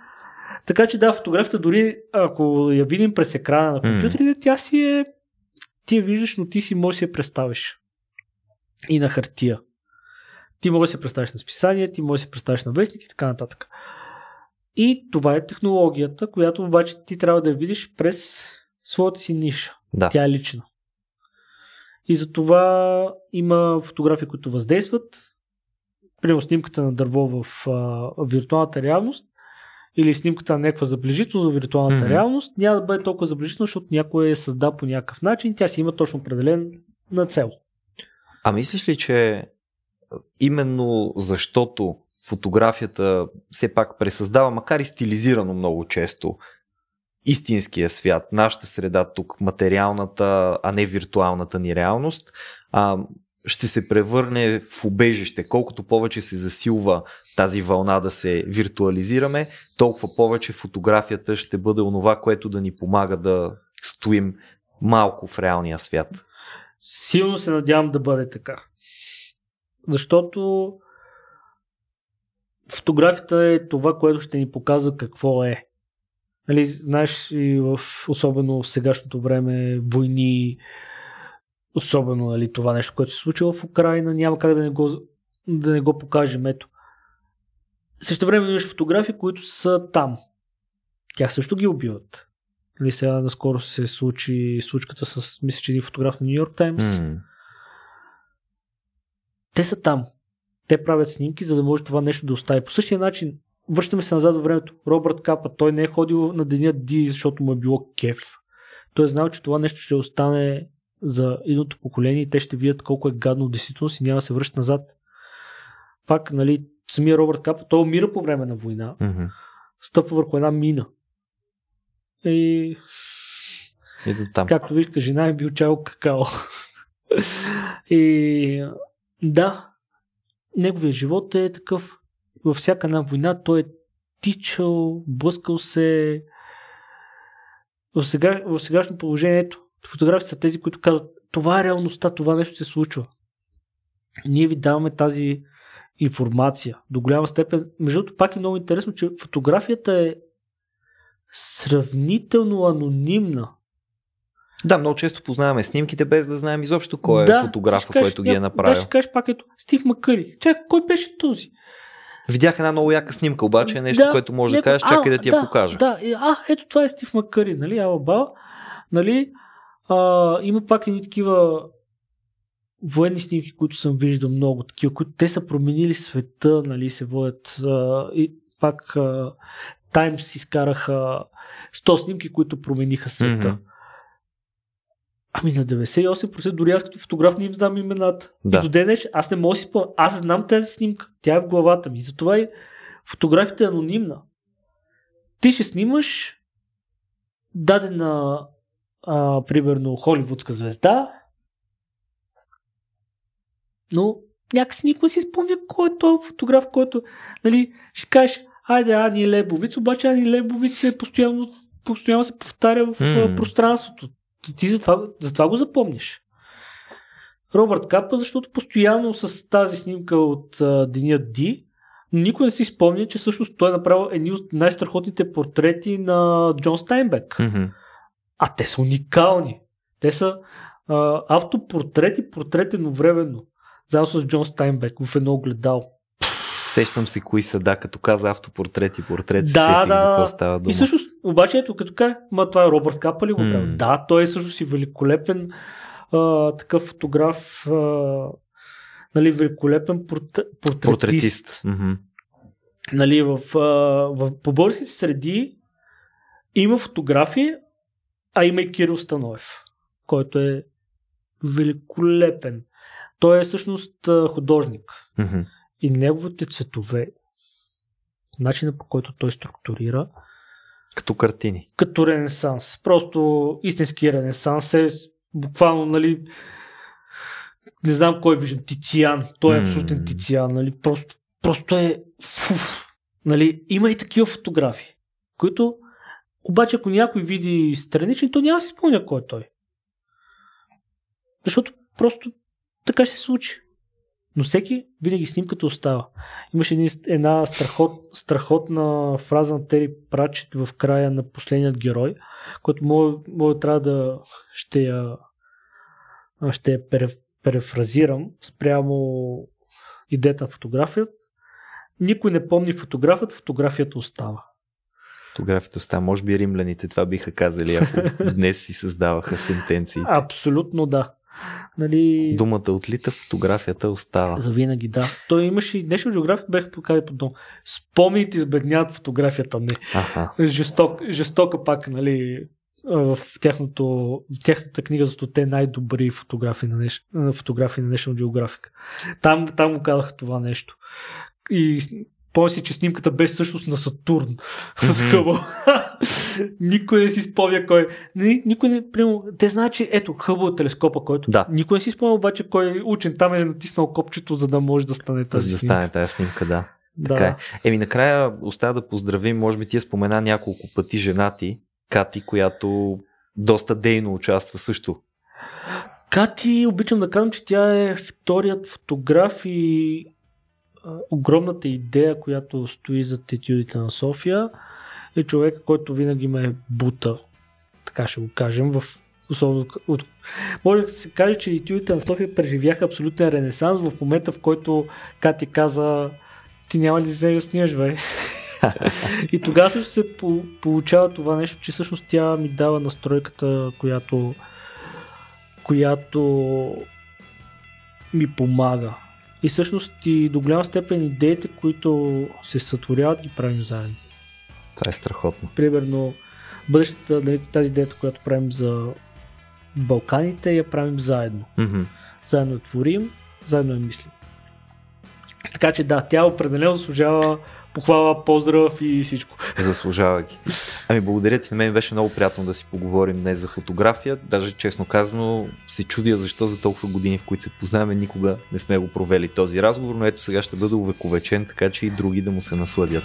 Така че да, фотографията дори ако я видим през екрана на компютрите, mm. тя си е ти я виждаш, но ти си можеш да я представиш. И на хартия. Ти можеш да се представиш на списание, ти можеш да се представиш на вестник и така нататък. И това е технологията, която обаче ти трябва да я видиш през своята си ниша. Да. Тя е лична. И затова има фотографии, които въздействат. Примерно снимката на дърво в а, виртуалната реалност или снимката на някаква заближителност в виртуалната mm-hmm. реалност няма да бъде толкова заближителна, защото някой е създал по някакъв начин. Тя си има точно определен на цел. А мислиш ли, че именно защото фотографията все пак пресъздава, макар и стилизирано много често, истинския свят, нашата среда тук, материалната, а не виртуалната ни реалност, а, ще се превърне в убежище. Колкото повече се засилва тази вълна да се виртуализираме, толкова повече фотографията ще бъде онова, което да ни помага да стоим малко в реалния свят. Силно се надявам да бъде така. Защото фотографията е това, което ще ни показва какво е. Нали, знаеш, и в, особено в сегашното време, войни, особено нали, това нещо, което се случи в Украина, няма как да не го, да не го покажем. Ето. Също време имаш фотографии, които са там. Тях също ги убиват. Нали, сега наскоро се случи случката с, мисля, че един фотограф на Нью Йорк Таймс. Mm. Те са там. Те правят снимки, за да може това нещо да остави. По същия начин, връщаме се назад във времето. Робърт Капа, той не е ходил на деня Ди, защото му е било кеф. Той е знал, че това нещо ще остане за едното поколение и те ще видят колко е гадно в действителност и няма да се връща назад. Пак, нали, самия Робърт Капа, той умира по време на война. Mm-hmm. Стъпва върху една мина. И... и до там. Както вижда, жена е бил чао какао. и да, неговия живот е такъв. Във всяка една война той е тичал, блъскал се. В, сега, в сегашно положението фотографите са тези, които казват това е реалността, това нещо се случва. Ние ви даваме тази информация до голяма степен. Между другото, пак е много интересно, че фотографията е сравнително анонимна. Да, много често познаваме снимките без да знаем изобщо кой е да, фотографа, кажеш, който ги е направил. Да, ще кажеш пак ето Стив Макъри. Чакай, кой беше този? Видях една много яка снимка, обаче е нещо, да, което може да кажеш, чакай да ти да, я покажа. Да, а, ето това е Стив Макъри, нали, ала ба, нали, а, има пак едни такива военни снимки, които съм виждал много, такива, които те са променили света, нали, се водят а, и пак Таймс изкараха 100 снимки, които промениха света. Mm-hmm. Ами на 98% дори аз като фотограф не им знам имената. Да. И до ден аз не мога да си спомня. Аз знам тази снимка. Тя е в главата ми. Затова и фотографията е анонимна. Ти ще снимаш дадена а, примерно холивудска звезда, но някакси никой си спомня кой е този фотограф, който нали, ще кажеш, айде Ани Лебовиц, обаче Ани Лебовиц е постоянно, постоянно се повтаря в mm. пространството. Ти затова, затова го запомниш. Робърт Капа, защото постоянно с тази снимка от а, деня Ди, никой не си спомня, че всъщност той е направил едни от най-страхотните портрети на Джон Стайнбек. Mm-hmm. А те са уникални. Те са а, автопортрети, портрет едновременно. Заедно с Джон Стайнбек в едно огледало. Сещам се кои са, да, като каза автопортрет и портрет, да, се да. за какво става дума. И всъщност, обаче ето, като как, ма това е Робърт Капа ли го М. правил? Да, той е също си великолепен а, такъв фотограф, а, нали, великолепен порт, портретист. Портретист. Мгм. Нали, в, а, в, по българските среди има фотографии, а има и Кирил Становев, който е великолепен. Той е всъщност художник. Мгм. И неговите цветове, начина по който той структурира, Като картини. като ренесанс. Просто истински ренесанс е буквално, нали, не знам кой виждам, Тициан. Той е абсолютен Тициан, нали, просто, просто е фуф. Нали, има и такива фотографии, които обаче ако някой види странични, то няма да си спомня кой е той. Защото просто така ще се случи. Но всеки винаги снимката остава. Имаше една страхот, страхотна фраза на Тери Прачет в края на последният герой, който мога, трябва да ще я, ще я пере, перефразирам спрямо идеята на фотографията. Никой не помни фотографът, фотографията остава. Фотографията. Може би римляните това биха казали, ако днес си създаваха сентенции. Абсолютно да. Нали, Думата отлита, фотографията остава. За винаги, да. Той имаше и днешно география, бех покали по дом. Спомните избедняват фотографията, не. Аха. Жесток, жестока пак, нали, в, тяхното, в тяхната книга за те най-добри фотографии на, днеш, на фотографии на National Geographic. Там, там го казаха това нещо. И с- помня си, че снимката беше всъщност на Сатурн с Мгм. Хъбъл. никой не си спомня кой. Ни, никой не, примерно, те знаят, че ето Хъбъл е телескопа, който. Да. Никой не си спомня обаче кой учен там е натиснал копчето, за да може да стане За тази да снимка. стане тази снимка, да. Да. Така е. Еми, накрая остава да поздравим, може би ти спомена няколко пъти жена ти, Кати, която доста дейно участва също. Кати, обичам да казвам, че тя е вторият фотограф и огромната идея, която стои за етюдите на София, е човек, който винаги ме бута, така ще го кажем, в особено от... Може да се каже, че етюдите на София преживяха абсолютен ренесанс в момента, в който Кати каза ти няма ли да да снимаш, бе? и тогава също се по- получава това нещо, че всъщност тя ми дава настройката, която която ми помага. И всъщност и до голяма степен идеите, които се сътворяват, ги правим заедно. Това е страхотно. Примерно, бъдещата, нали, тази идеята, която правим за Балканите, я правим заедно. Мгм. Заедно я творим, заедно я мислим. Така че да, тя определено заслужава похвала, поздрав и всичко. Заслужава ги. Ами благодаря ти, на мен беше много приятно да си поговорим днес за фотография. Даже честно казано се чудя защо за толкова години, в които се познаваме, никога не сме го провели този разговор, но ето сега ще бъде увековечен, така че и други да му се насладят.